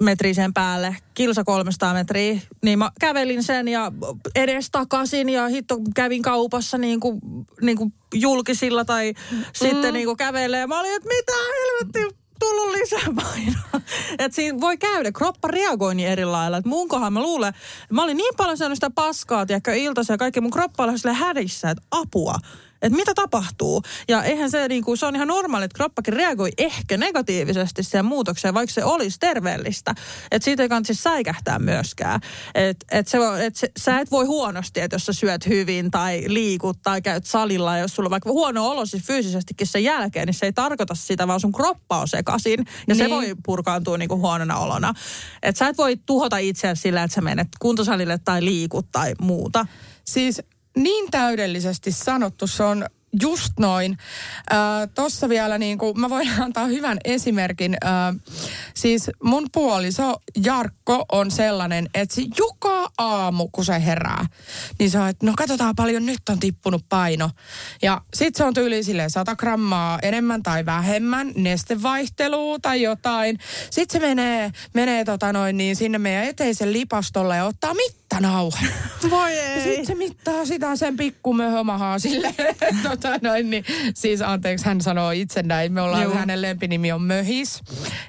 metriä sen päälle, kilsa 300 metriä, niin mä kävelin sen ja edes takaisin ja hitto kävin kaupassa niin kuin, niin kuin julkisilla tai mm. sitten niin kuin kävelee. Mä olin, että mitä helvetti, tullut lisää painoa. Että siinä voi käydä, kroppa reagoi niin eri lailla. Että mun kohan mä luulen, mä olin niin paljon syönyt sitä paskaa, tiedätkö, iltaisin ja kaikki mun kroppa oli hädissä, että apua. Että mitä tapahtuu? Ja eihän se, niin kuin, se on ihan normaali, että kroppakin reagoi ehkä negatiivisesti siihen muutokseen, vaikka se olisi terveellistä. Että siitä ei kannata säikähtää myöskään. Että et se, et se, sä et voi huonosti, että jos sä syöt hyvin tai liikut tai käyt salilla, ja jos sulla on vaikka huono olo siis fyysisestikin sen jälkeen, niin se ei tarkoita sitä, vaan sun kroppa on sekaisin. Ja niin. se voi purkaantua niin kuin huonona olona. Että sä et voi tuhota itseäsi sillä, että sä menet kuntosalille tai liikut tai muuta. Siis niin täydellisesti sanottu, se on just noin. Tuossa vielä niin kuin, mä voin <laughs> antaa hyvän esimerkin. Ö, siis mun puoliso Jarkko on sellainen, että se joka aamu kun se herää, niin se on, että no katsotaan paljon nyt on tippunut paino. Ja sit se on tyyli silleen 100 grammaa enemmän tai vähemmän, nestevaihtelua tai jotain. Sitten se menee, menee tota noin, niin sinne meidän eteisen lipastolle ja ottaa mittanauhan. <laughs> Voi Ja ei. sitten se mittaa sitä sen pikkumöhömahaa sille. Tota noin, niin, siis anteeksi, hän sanoo itse näin. Me ollaan, Juu. hänen lempinimi on Möhis.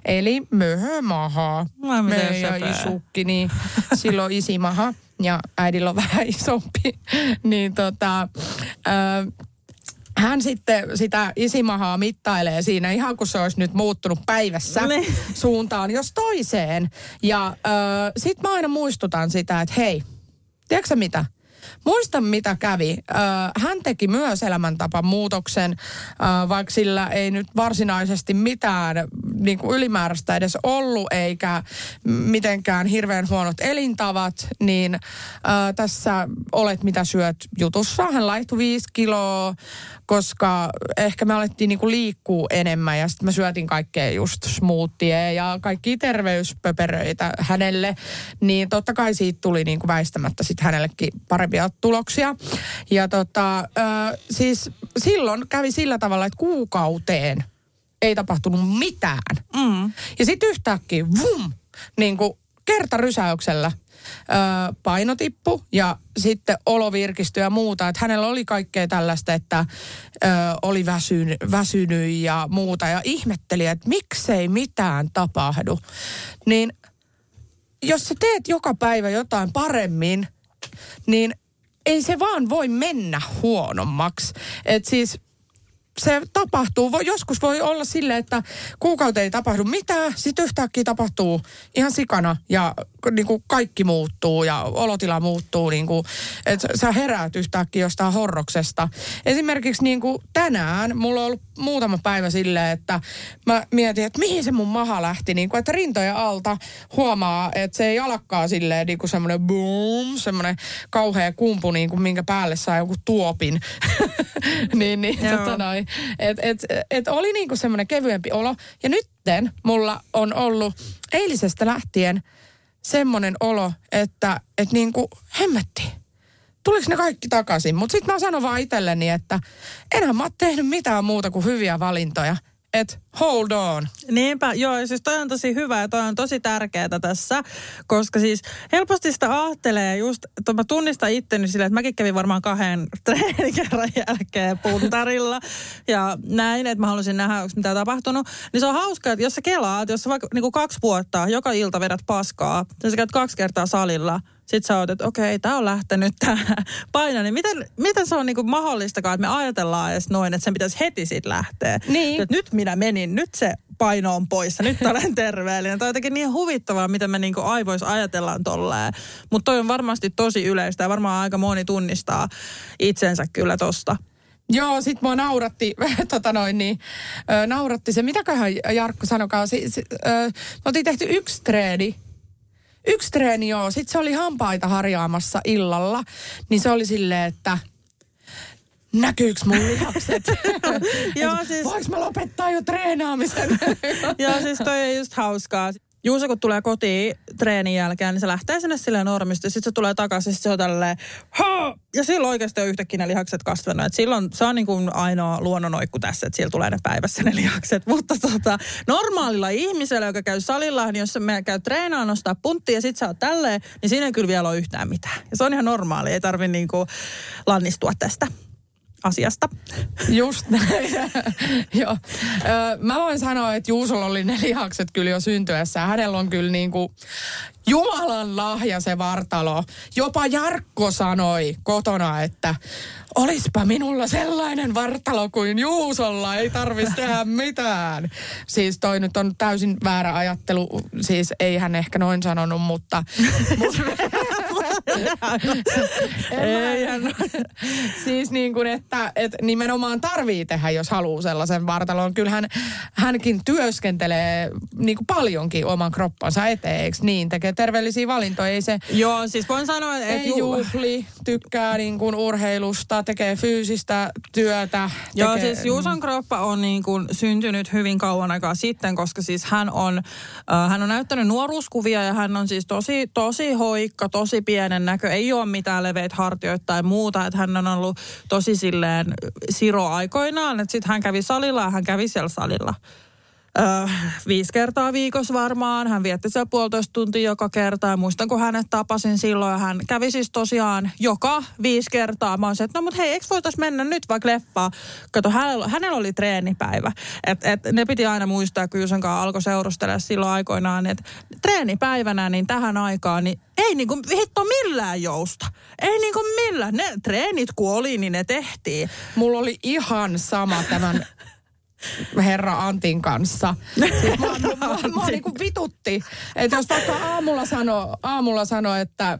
Eli möhömaha. Miten Meidän söpöä. isukki, niin silloin isimaha. Ja äidillä on <laughs> vähän isompi. niin tota... Ö, hän sitten sitä isimahaa mittailee siinä ihan kun se olisi nyt muuttunut päivässä Niin. suuntaan jos toiseen. Ja äh, sit mä aina muistutan sitä, että hei, tiedätkö mitä? Muista mitä kävi. Hän teki myös elämäntapamuutoksen, vaikka sillä ei nyt varsinaisesti mitään niin kuin ylimääräistä edes ollut, eikä mitenkään hirveän huonot elintavat, niin tässä olet mitä syöt jutussa. Hän laihtui viisi kiloa, koska ehkä me alettiin niin kuin liikkuu enemmän ja sitten mä syötin kaikkea just smoothie ja kaikki terveyspöperöitä hänelle, niin totta kai siitä tuli niin kuin väistämättä sitten hänellekin parempia tuloksia. Ja tota, ö, siis silloin kävi sillä tavalla, että kuukauteen ei tapahtunut mitään. Mm. Ja sitten yhtäkkiä, vum, niin kuin kertarysäyksellä ö, paino tippu ja sitten olo virkistyi ja muuta. Että hänellä oli kaikkea tällaista, että ö, oli väsynyt, väsynyt ja muuta. Ja ihmetteli, että miksei mitään tapahdu. Niin jos sä teet joka päivä jotain paremmin, niin ei se vaan voi mennä huonommaksi. Et siis se tapahtuu. Voi, joskus voi olla silleen, että kuukauteen ei tapahdu mitään, sitten yhtäkkiä tapahtuu ihan sikana ja niin kuin kaikki muuttuu ja olotila muuttuu. Niin kuin, että sä heräät yhtäkkiä jostain horroksesta. Esimerkiksi niin kuin tänään mulla on ollut muutama päivä silleen, että mä mietin, että mihin se mun maha lähti. Niin kuin, että rintojen alta huomaa, että se ei alakkaa silleen niin kuin semmoinen boom, semmoinen kauhea kumpu, niin kuin minkä päälle saa joku tuopin. <laughs> niin, niin tota noin. Et, et, et oli niinku semmoinen kevyempi olo. Ja nytten mulla on ollut eilisestä lähtien semmoinen olo, että et niinku hemmetti. Tuliko ne kaikki takaisin? Mutta sitten mä sanon vaan itselleni, että enhän mä oon tehnyt mitään muuta kuin hyviä valintoja. Et hold on. Niinpä, joo, siis toi on tosi hyvä ja toi on tosi tärkeää tässä, koska siis helposti sitä ajattelee just, että mä tunnistan itteni silleen, että mäkin kävin varmaan kahden <laughs> treenikerran jälkeen puntarilla ja näin, että mä halusin nähdä, onko mitä tapahtunut. Niin se on hauskaa, että jos sä kelaat, jos sä vaikka niin kuin kaksi vuotta joka ilta vedät paskaa, ja sä käyt kaksi kertaa salilla, Sit sä oot, että okei, tää on lähtenyt tää paino, niin miten, miten se on niinku mahdollistakaan, että me ajatellaan edes noin, että sen pitäisi heti sit lähteä. Niin. Että nyt minä menin, nyt se paino on poissa, nyt <laughs> olen terveellinen. Tämä on jotenkin niin huvittavaa, miten me niinku aivoissa ajatellaan tolleen. Mutta toi on varmasti tosi yleistä ja varmaan aika moni tunnistaa itsensä kyllä tosta. Joo, sit mua nauratti, <laughs> tota noin niin, ö, nauratti se, mitäköhän Jarkko sanokaa, si, si, ö, me oltiin tehty yksi treeni, yksi treeni joo, sit se oli hampaita harjaamassa illalla, niin se oli silleen, että näkyyks mun lihakset? <laughs> Joo, siis- Voinko mä lopettaa jo treenaamisen? <laughs> Joo, siis toi on just hauskaa. Juuso, kun tulee kotiin treenin jälkeen, niin se lähtee sinne silleen normisti. Sitten se tulee takaisin, sit se on tälleen, ha! Ja silloin oikeasti on yhtäkkiä ne lihakset kasvanut. Et silloin se on niin kuin ainoa luonnonoikku tässä, että siellä tulee ne päivässä ne lihakset. <laughs> Mutta tota, normaalilla ihmisellä, joka käy salilla, niin jos se me käy treenaan, nostaa punttia ja sit sä oot tälleen, niin siinä ei kyllä vielä ole yhtään mitään. Ja se on ihan normaali, ei tarvi niin kuin lannistua tästä asiasta. Just näin. <laughs> Joo. Mä voin sanoa, että Juusolla oli ne lihakset kyllä jo syntyessä. Hänellä on kyllä niin kuin Jumalan lahja se vartalo. Jopa Jarkko sanoi kotona, että olispa minulla sellainen vartalo kuin Juusolla, ei tarvitsisi tehdä <laughs> mitään. Siis toi nyt on täysin väärä ajattelu, siis ei hän ehkä noin sanonut, mutta... <laughs> Eihän. siis niin kuin, että, että nimenomaan tarvii tehdä, jos haluaa sellaisen vartalon. Kyllähän hänkin työskentelee niin kuin paljonkin oman kroppansa eteen, eikö niin? Tekee terveellisiä valintoja, ei se... Joo, siis voin sanoa, että Ei ju- juhli, tykkää niin kuin urheilusta, tekee fyysistä työtä. Joo, tekee, siis Juuson kroppa on niin kuin syntynyt hyvin kauan aikaa sitten, koska siis hän on, äh, hän on näyttänyt nuoruuskuvia ja hän on siis tosi, tosi hoikka, tosi pienen näkö. Ei ole mitään leveitä hartioita tai muuta, että hän on ollut tosi silleen siro aikoinaan, että sitten hän kävi salilla ja hän kävi siellä salilla. Öö, viisi kertaa viikossa varmaan. Hän vietti siellä puolitoista tuntia joka kerta. Ja muistan, kun hänet tapasin silloin. Hän kävi siis tosiaan joka viisi kertaa. Mä olisin, että no mut hei, eikö voitais mennä nyt vaikka leffaan? Kato, hänellä, hänellä oli treenipäivä. Et, et, ne piti aina muistaa, kun Jusen kanssa alkoi seurustella silloin aikoinaan, että treenipäivänä niin tähän aikaan, niin ei niinku hitto millään jousta. Ei niinku millään. Ne treenit kun oli, niin ne tehtiin. Mulla oli ihan sama tämän <laughs> herra Antin kanssa. Siis mua, mua, mua, niinku vitutti. Että jos vaikka aamulla sanoo, aamulla sano, että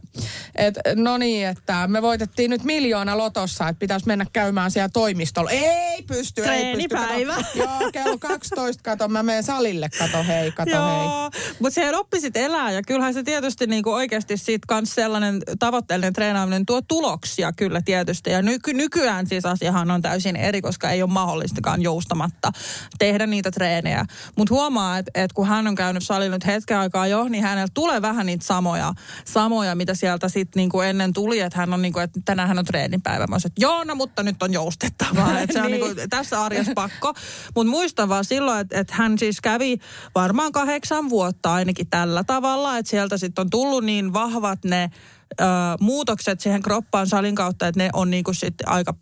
et, no niin, että me voitettiin nyt miljoona lotossa, että pitäisi mennä käymään siellä toimistolla. Ei pysty, ei pysty. Kato, joo, kello 12, kato, mä menen salille, kato hei, kato hei. Joo, mutta siellä oppisit elää ja kyllähän se tietysti niinku oikeasti siitä kans sellainen tavoitteellinen treenaaminen tuo tuloksia kyllä tietysti. Ja nyky, nykyään siis asiahan on täysin eri, koska ei ole mahdollistakaan joustamatta tehdä niitä treenejä. Mutta huomaa, että et kun hän on käynyt salilla nyt hetken aikaa jo, niin hänellä tulee vähän niitä samoja, samoja mitä sieltä sitten niinku ennen tuli, että hän on niinku, että tänään hän on treenipäivä. Mä olisin, että joo, no mutta nyt on joustettavaa. <laughs> että se on Niin. niinku, tässä arjessa pakko. Mutta muistan vaan silloin, että, että hän siis kävi varmaan kahdeksan vuotta ainakin tällä tavalla, että sieltä sitten on tullut niin vahvat ne ö, muutokset siihen kroppaan salin kautta, että ne on niinku sitten aika,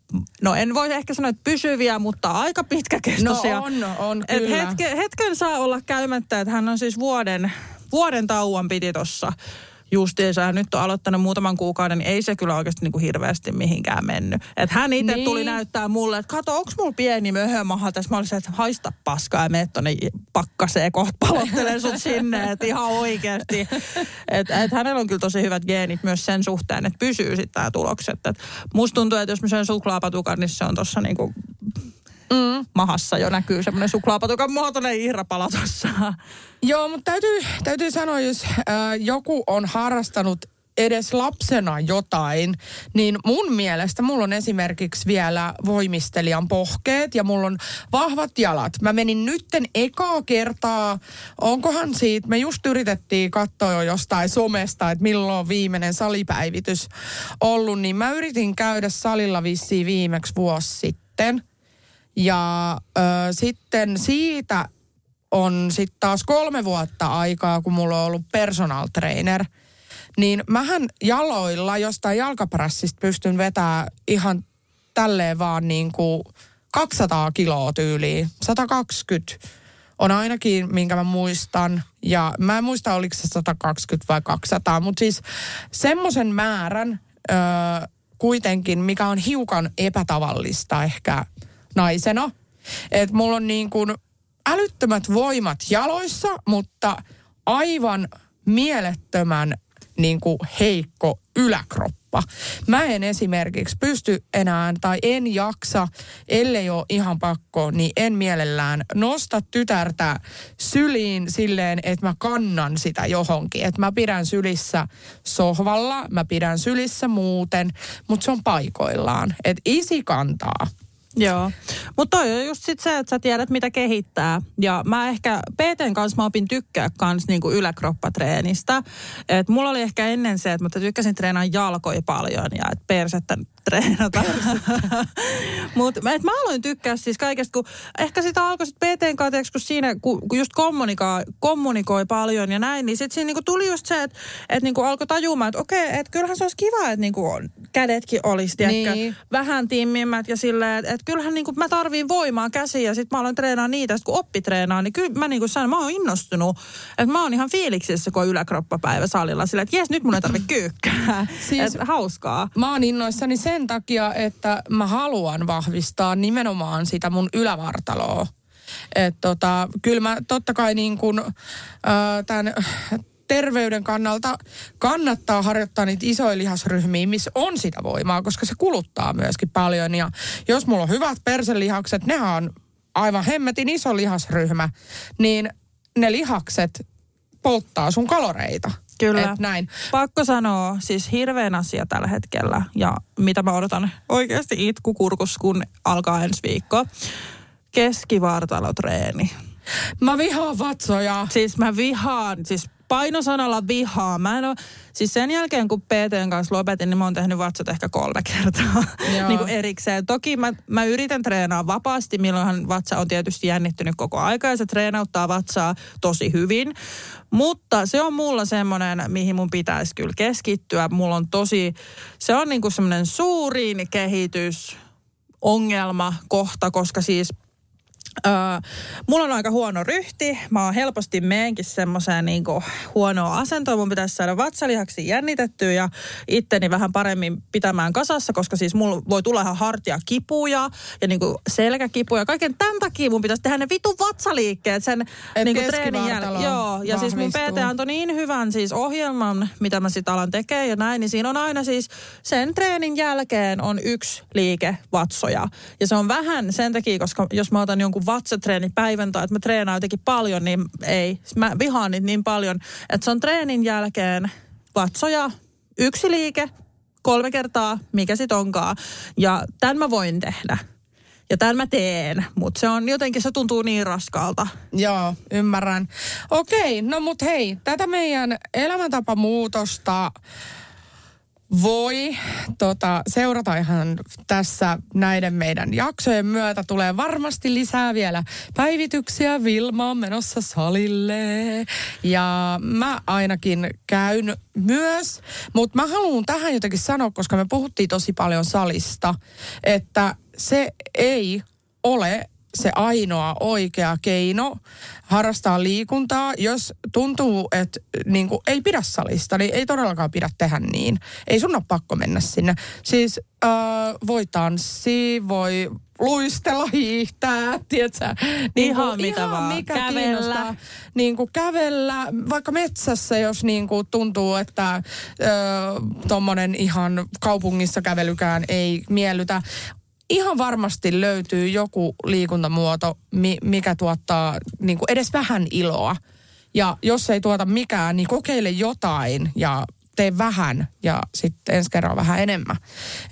no en voi ehkä sanoa, että pysyviä, mutta aika pitkäkestoisia. No on, on Et kyllä. hetke, hetken saa olla käymättä, että hän on siis vuoden, vuoden tauon piti tuossa justiinsa nyt on aloittanut muutaman kuukauden, niin ei se kyllä oikeasti niin kuin hirveästi mihinkään mennyt. Että hän itse Niin. tuli näyttää mulle, että kato, onko mulla pieni möhömaha tässä? Mä olisin, että haista paskaa ja mene tonne pakkaseen kohta palottelen sut sinne, että ihan oikeasti. Että et hänellä on kyllä tosi hyvät geenit myös sen suhteen, että pysyy sitten tämä tulokset. Et musta tuntuu, että jos mä syön suklaapatukan, niin se on tuossa niinku Mm. mahassa jo näkyy semmoinen suklaapatukan muotoinen ihrapala tuossa. Joo, mutta täytyy, täytyy sanoa, jos äh, joku on harrastanut edes lapsena jotain, niin mun mielestä mulla on esimerkiksi vielä voimistelijan pohkeet ja mulla on vahvat jalat. Mä menin nytten ekaa kertaa, onkohan siitä, me just yritettiin katsoa jo jostain somesta, että milloin on viimeinen salipäivitys ollut, niin mä yritin käydä salilla vissiin viimeksi vuosi sitten. Ja ö, sitten siitä on sitten taas kolme vuotta aikaa, kun mulla on ollut personal trainer. Niin mähän jaloilla jostain jalkaprassista pystyn vetämään ihan tälleen vaan niin kuin 200 kiloa tyyliin, 120. on ainakin, minkä mä muistan. Ja mä en muista, oliko se 120 vai 200, mutta siis semmoisen määrän ö, kuitenkin, mikä on hiukan epätavallista ehkä naisena. Että mulla on niin kuin älyttömät voimat jaloissa, mutta aivan mielettömän niin kuin heikko yläkroppa. Mä en esimerkiksi pysty enää tai en jaksa, ellei ole ihan pakko, niin en mielellään nosta tytärtä syliin silleen, että mä kannan sitä johonkin. Että mä pidän sylissä sohvalla, mä pidän sylissä muuten, mutta se on paikoillaan. Että isi kantaa. Joo, mutta toi on just sit se, että sä tiedät mitä kehittää. Ja mä ehkä PTn kanssa mä opin tykkää kans niinku yläkroppatreenistä. Et mulla oli ehkä ennen se, että mä tykkäsin treenaa jalkoja paljon ja että persettä treenata. <laughs> Mutta mä aloin tykkää siis kaikesta, kun ehkä sitä alkoi sitten PTn kanssa, kun siinä kun, kun just kommunikoi, kommunikoi paljon ja näin, niin sitten siinä niinku tuli just se, että et niinku alkoi tajumaan, että okei, että kyllähän se olisi kiva, että niinku kädetkin olisi niin. vähän timmimmät ja silleen, että et kyllähän niinku mä tarviin voimaa käsiä ja sitten mä aloin treenaa niitä, sit kun oppi treenaa, niin kyllä mä niinku sanon, mä oon innostunut, että mä oon ihan fiiliksissä, kun on yläkroppapäivä salilla, silleen, että jes, nyt mun ei tarvitse kyykkää. <laughs> Siis, et, hauskaa. Mä oon innoissani sen takia, että mä haluan vahvistaa nimenomaan sitä mun ylävartaloa. Että tota, kyllä mä totta kai niin kuin, äh, tämän terveyden kannalta kannattaa harjoittaa niitä isoja lihasryhmiä, missä on sitä voimaa, koska se kuluttaa myöskin paljon. Ja jos mulla on hyvät perselihakset, ne on aivan hemmetin iso lihasryhmä, niin ne lihakset polttaa sun kaloreita. Kyllä. Et näin. Pakko sanoa, siis hirveän asia tällä hetkellä ja mitä mä odotan oikeasti itkukurkus, kun alkaa ensi viikko. Keskivartalotreeni. Mä vihaan vatsoja. Siis mä vihaan, siis painosanalla vihaa. Mä en ole, siis sen jälkeen kun PTn kanssa lopetin, niin mä oon tehnyt vatsat ehkä kolme <laughs> kertaa niin kuin erikseen. Toki mä, mä yritän treenaa vapaasti, milloinhan vatsa on tietysti jännittynyt koko aika ja se treenauttaa vatsaa tosi hyvin. Mutta se on mulla semmoinen, mihin mun pitäisi kyllä keskittyä. Mulla on tosi, se on niin kuin semmoinen suurin kehitys, ongelma, kohta, koska siis Öö, mulla on aika huono ryhti. Mä oon helposti meenkin semmoiseen niin huonoa asentoa. Mun pitäisi saada vatsalihaksi jännitettyä ja itteni vähän paremmin pitämään kasassa, koska siis mulla voi tulla ihan hartia kipuja ja niin selkäkipuja. Kaiken tämän takia mun pitäisi tehdä ne vitun vatsaliikkeet sen niin treenin jälkeen. Joo, ja siis mun PT antoi niin hyvän siis ohjelman, mitä mä sitten alan tekemään ja näin, niin siinä on aina siis sen treenin jälkeen on yksi liike vatsoja. Ja se on vähän sen takia, koska jos mä otan jonkun jonkun vatsatreeni päivän tai että mä treenaan jotenkin paljon, niin ei. Mä vihaan niitä niin paljon, että se on treenin jälkeen vatsoja, yksi liike, kolme kertaa, mikä sit onkaan. Ja tämän mä voin tehdä. Ja tämän mä teen, mutta se on jotenkin, se tuntuu niin raskaalta. Joo, ymmärrän. Okei, no mut hei, tätä meidän elämäntapamuutosta voi tota, seurata ihan tässä näiden meidän jaksojen myötä. Tulee varmasti lisää vielä päivityksiä. Vilma on menossa salille ja mä ainakin käyn myös. Mutta mä haluan tähän jotenkin sanoa, koska me puhuttiin tosi paljon salista, että se ei ole se ainoa oikea keino harrastaa liikuntaa. Jos tuntuu, että niin kuin, ei pidä salista, niin ei todellakaan pidä tehdä niin. Ei sun ole pakko mennä sinne. Siis äh, voi tanssia, voi luistella, hiihtää, tiedätkö? Niin ihan kuin, mitä ihan vaan. Mikä kävellä. Niin kuin kävellä, vaikka metsässä, jos niin kuin tuntuu, että tuommoinen ihan kaupungissa kävelykään ei miellytä ihan varmasti löytyy joku liikuntamuoto, mikä tuottaa niin kuin edes vähän iloa. Ja jos ei tuota mikään, niin kokeile jotain ja tee vähän ja sitten ensi kerralla vähän enemmän.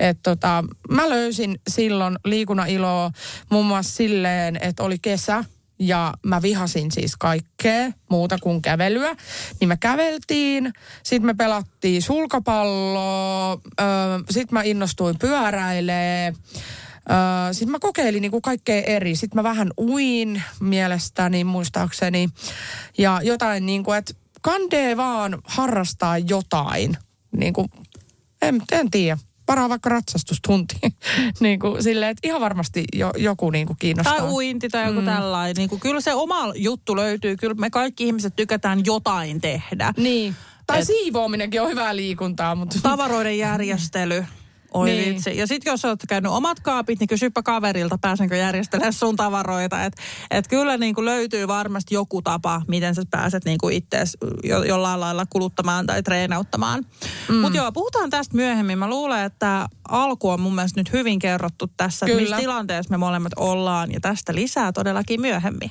Et tota, mä löysin silloin liikunnan iloa muun muassa silleen, että oli kesä ja mä vihasin siis kaikkea muuta kuin kävelyä. Niin me käveltiin, sitten me pelattiin sulkapalloa, sitten mä innostuin Sitten mä kokeilin niin kuin kaikkea eri. Sitten mä vähän uin mielestäni muistaakseni. Ja jotain niin kuin, että kandee vaan harrastaa jotain. Niin kuin, en, en tiedä. varaa vaikka ratsastustunti. <laughs> niin kuin silleen, että ihan varmasti jo, joku niin kuin kiinnostaa. Tai uinti tai joku mm. tällainen. Niin kuin, kyllä se oma juttu löytyy. Kyllä me kaikki ihmiset tykätään jotain tehdä. Niin. Tai Et, siivoaminenkin on hyvää liikuntaa. Mutta... Tavaroiden järjestely. <laughs> Oi niin. vitsi. Ja sitten jos olet käynyt omat kaapit, niin kysypä kaverilta, pääsenkö järjestelemään sun tavaroita. Että et kyllä niin kuin löytyy varmasti joku tapa, miten sä pääset niin kuin itse jo, jollain lailla kuluttamaan tai treenauttamaan. Mm. Mutta joo, puhutaan tästä myöhemmin. Mä luulen, että alku on mun mielestä nyt hyvin kerrottu tässä, että missä tilanteessa me molemmat ollaan. Ja tästä lisää todellakin myöhemmin.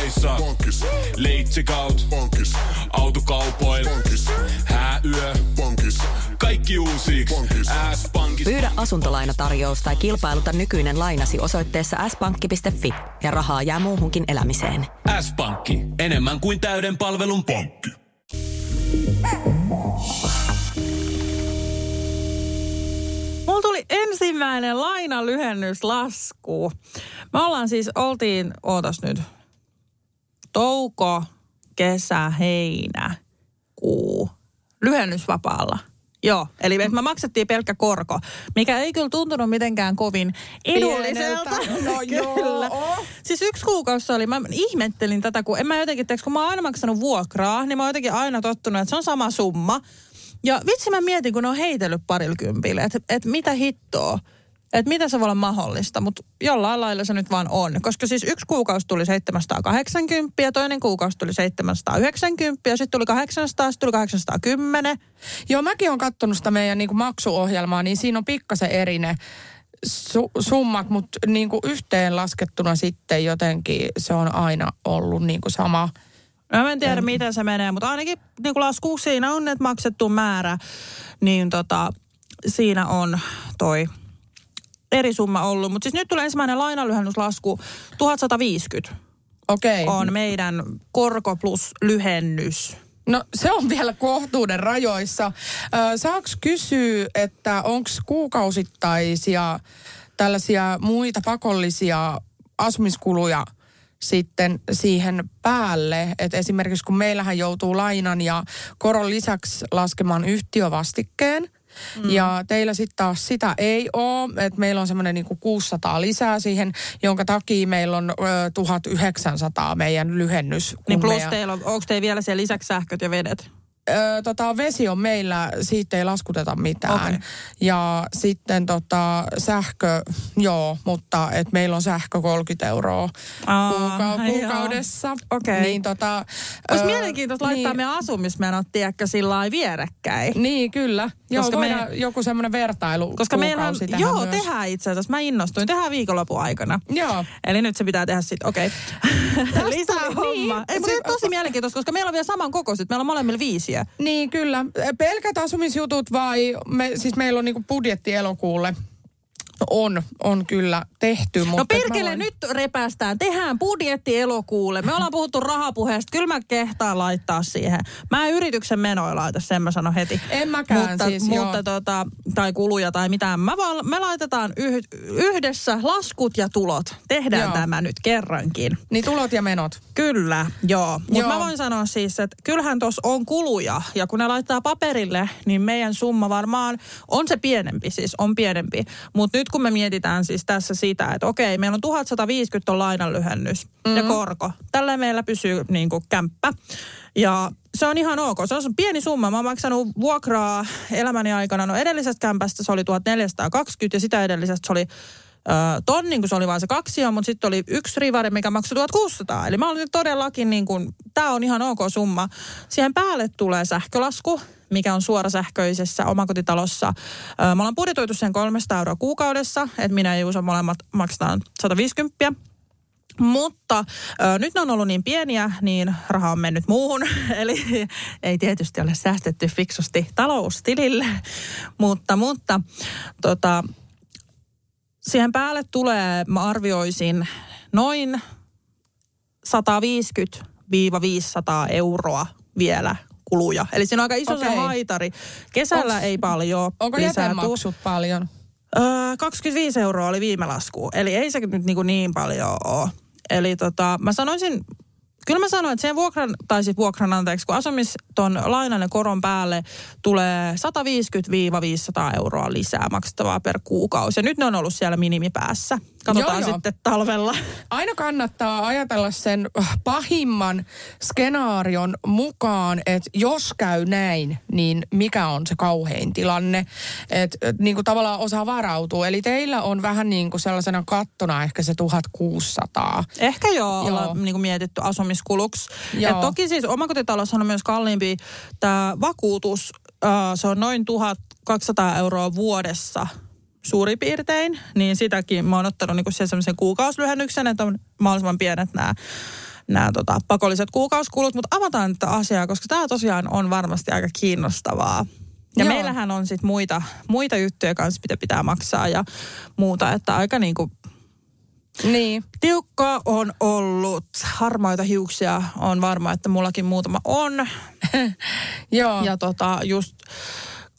Polttereissa. Bonkis. Leitsikaut. Bonkis. Autokaupoil. Bonkis. Hääyö. Bonkis. Kaikki uusi. S-pankki. Pyydä asuntolainatarjous tai kilpailuta nykyinen lainasi osoitteessa s-pankki.fi ja rahaa jää muuhunkin elämiseen. S-pankki. Enemmän kuin täyden palvelun pankki. Mulla tuli ensimmäinen lainalyhennyslasku. Me ollaan siis, oltiin, ootas nyt, touko, kesä, heinä, kuu, lyhennysvapaalla. Joo, eli me maksettiin pelkkä korko, mikä ei kyllä tuntunut mitenkään kovin edulliselta. No <laughs> joo. Siis yksi kuukausi oli, mä ihmettelin tätä, kun en mä jotenkin, teeks, kun mä oon aina maksanut vuokraa, niin mä oon jotenkin aina tottunut, että se on sama summa. Ja vitsi mä mietin, kun ne on heitellyt parilla kympille, että et mitä hittoa. Että mitä se voi olla mahdollista, mutta jollain lailla se nyt vaan on. Koska siis yksi kuukausi tuli 780 ja toinen kuukausi tuli 790 ja sitten tuli 800, sitten tuli 810. Joo, mäkin olen katsonut sitä meidän niin kuin maksuohjelmaa, niin siinä on pikkasen eri ne su- summat, mutta niin kuin yhteen laskettuna sitten jotenkin se on aina ollut niin kuin sama. No, mä en tiedä, miten se menee, mutta ainakin niin kuin lasku siinä on, että maksettu määrä, niin tota, siinä on toi eri summa ollut. Mutta siis nyt tulee ensimmäinen lainalyhennyslasku 1150. Okei. Okay. On meidän korko plus lyhennys. No se on vielä kohtuuden rajoissa. Saaks kysyä, että onko kuukausittaisia tällaisia muita pakollisia asumiskuluja sitten siihen päälle, että esimerkiksi kun meillähän joutuu lainan ja koron lisäksi laskemaan yhtiövastikkeen – Mm. Ja teillä sitten taas sitä ei ole, että meillä on semmoinen niinku 600 lisää siihen, jonka takia meillä on ö, 1900 meidän lyhennys. Niin plus meidän... teillä on, onko teillä vielä siellä lisäksi sähköt ja vedet? Öö, tota, vesi on meillä, siitä ei laskuteta mitään. Okay. Ja sitten tota, sähkö, joo, mutta et meillä on sähkö 30 euroa Aa, kuuka- kuukaudessa. Okay. Niin, tota, Olisi öö, mielenkiintoista niin, laittaa meidän asumismenot, tiedäkö, sillä vierekkäin. Niin, kyllä. Joo, koska me, joku semmoinen vertailu Koska meillä joo, myös. tehdään itse asiassa. Mä innostuin. Tehdään viikonlopun aikana. Joo. Eli nyt se pitää tehdä sitten, okei. Okay. <laughs> Lisää homma. Niin, Ei, mutta se, tosi mielenkiintoista, koska meillä on vielä saman kokoiset. Meillä on molemmilla viisiä. Niin, kyllä. Pelkät asumisjutut vai, me, siis meillä on niinku budjetti elokuulle on, on kyllä tehty. No mutta no perkele, olen... nyt repästään. Tehdään budjetti elokuulle. Me ollaan puhuttu rahapuheesta. Kyllä mä kehtaan laittaa siihen. Mä en yrityksen menoja laita, sen mä sanon heti. En mäkään mutta, siis, mutta tota, tai kuluja tai mitään. Mä vaan, me laitetaan yh, yhdessä laskut ja tulot. Tehdään joo. tämä nyt kerrankin. Niin tulot ja menot. Kyllä, joo. Mutta mä voin sanoa siis, että kyllähän tuossa on kuluja. Ja kun ne laittaa paperille, niin meidän summa varmaan on se pienempi, siis on pienempi. Mutta nyt kun me mietitään siis tässä sitä, että okei, meillä on 1150 on lainanlyhennys mm-hmm. ja korko. Tällä meillä pysyy niin kuin kämppä. Ja se on ihan ok. Se on pieni summa. Mä oon maksanut vuokraa elämäni aikana. No edellisestä kämpästä se oli 1420 ja sitä edellisestä se oli ö, tonnin, kun se oli vain se kaksi, mutta sitten oli yksi rivari, mikä maksoi 1600. Eli mä olin todellakin niin kuin, tää on ihan ok summa. Siihen päälle tulee sähkölasku, mikä on suora sähköisessä omakotitalossa. Me ollaan budjetoitu sen 300 euroa kuukaudessa, että minä ja Juuso molemmat maksetaan 150. Mutta ö, nyt ne on ollut niin pieniä, niin raha on mennyt muuhun. <laughs> Eli ei tietysti ole säästetty fiksusti taloustilille. mutta, mutta tota, siihen päälle tulee, mä arvioisin, noin 150-500 euroa vielä kuluja. Eli siinä on aika iso okay. se haitari. Kesällä Onks- ei paljon Onko jätemaksut paljon? Öö, 25 euroa oli viime lasku. Eli ei se nyt niin, niin paljon ole. Eli tota, mä sanoisin, kyllä mä sanoin, että sen vuokran, tai siis vuokran anteeksi, kun asumiston lainan ja koron päälle tulee 150-500 euroa lisää maksettavaa per kuukausi. Ja nyt ne on ollut siellä minimipäässä. Katsotaan Joo, joo. sitten talvella. Aina kannattaa ajatella sen pahimman skenaarion mukaan, että jos käy näin, niin mikä on se kauhein tilanne. Että et, niin kuin tavallaan osaa varautua. Eli teillä on vähän niin kuin sellaisena kattona ehkä se 1600. Ehkä joo, Joo. ollaan niin kuin mietitty asumiskuluksi. Joo. Et toki siis omakotitalossahan on myös kalliimpi tämä vakuutus. Se on noin 1200 euroa vuodessa suurin piirtein. Niin sitäkin mä oon ottanut niin semmoisen kuukauslyhennyksen, että on mahdollisimman pienet nämä nämä tota, pakolliset kuukausikulut, mutta avataan tätä asiaa, koska tämä tosiaan on varmasti aika kiinnostavaa. Ja Joo. meillähän on sitten muita, muita juttuja kanssa, mitä pitää maksaa ja muuta, että aika niin kuin Niin. Tiukka on ollut. Harmaita hiuksia on varma, että mullakin muutama on. <laughs> Joo. Ja tota, just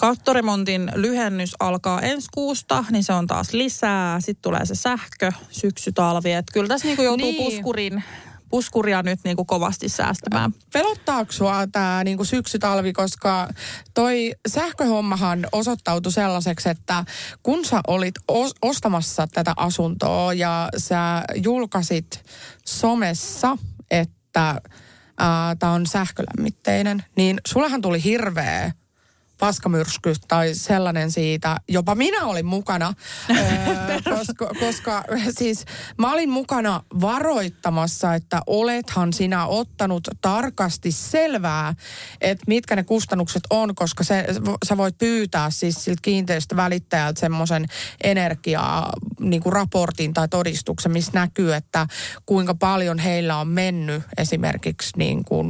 kattoremontin lyhennys alkaa ensi kuusta, niin se on taas lisää. Sitten tulee se sähkö, syksy, talvi. Et kyllä tässä niinku joutuu Niin. niin. puskurin, puskuria nyt niinku kovasti säästämään. Pelottaako sua tämä niinku syksytalvi, koska toi sähköhommahan osoittautui sellaiseksi, että kun sä olit os- ostamassa tätä asuntoa ja sä julkaisit somessa, että tämä on sähkölämmitteinen, niin sullehan tuli hirveä paskamyrsky tai sellainen siitä, jopa minä olin mukana, <laughs> öö, koska, koska siis mä olin mukana varoittamassa, että olethan sinä ottanut tarkasti selvää, että mitkä ne kustannukset on, koska se, sä voit pyytää siis siltä kiinteistövälittäjältä semmoisen energiaa niin kuin raportin tai todistuksen, missä näkyy, että kuinka paljon heillä on mennyt esimerkiksi niin kuin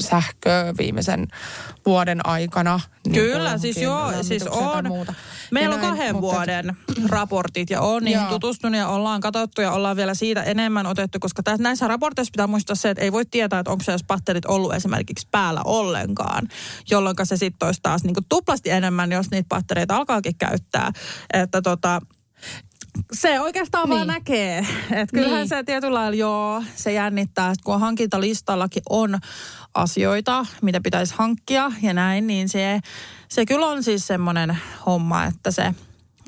sähköä viimeisen vuoden aikana. niin Kyllä, siis joo, siis on. Muuta. Meillä Ja on näin, kahden mutta- vuoden raportit ja on niihin Joo. tutustunut ja ollaan katsottu ja ollaan vielä siitä enemmän otettu, koska tässä, näissä raporteissa pitää muistaa se, että ei voi tietää, että onko se jos patterit ollut esimerkiksi päällä ollenkaan, jolloin se sitten olisi taas niin tuplasti enemmän, jos niitä pattereita alkaakin käyttää. Että tota, se oikeastaan niin. vaan näkee. Että kyllähän Niin. se tietyllä lailla, joo, se jännittää. Että kun hankintalistallakin on asioita, mitä pitäisi hankkia ja näin, niin se, se kyllä on siis semmoinen homma, että se,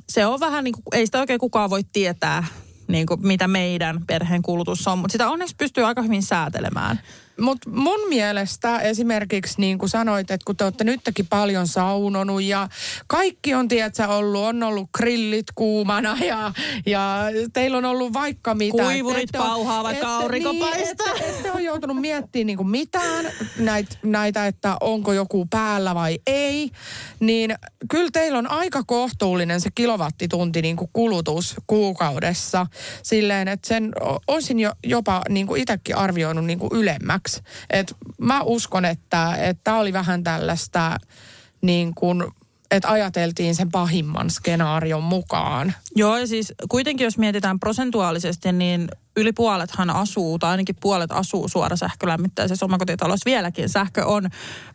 se on vähän niin kuin, ei sitä oikein kukaan voi tietää, niin kuin mitä meidän perheen kulutus on, mutta sitä onneksi pystyy aika hyvin säätelemään. Mutta mun mielestä esimerkiksi niin kuin sanoit, että kun te olette nytkin paljon saunonut ja kaikki on, tiedätkö, ollut, on ollut grillit kuumana ja, ja teillä on ollut vaikka mitä. Kuivurit Ette pauhaavat, ette- aurinko niin, paistaa. Ette, ette ole joutunut miettimään niin kuin mitään näitä, näitä, että onko joku päällä vai ei. Niin kyllä teillä on aika kohtuullinen se kilowattitunti niin kuin kulutus kuukaudessa. Silleen, että sen olisin jo, jopa niin kuin itsekin arvioinut niin kuin ylemmäksi. Et mä uskon, että tämä oli vähän tällaista niin kuin, että ajateltiin sen pahimman skenaarion mukaan. Joo, ja siis kuitenkin jos mietitään prosentuaalisesti, niin yli puolethan asuu, tai ainakin puolet asuu suorasähkölämmittäisessä omakotitalossa vieläkin. Sähkö on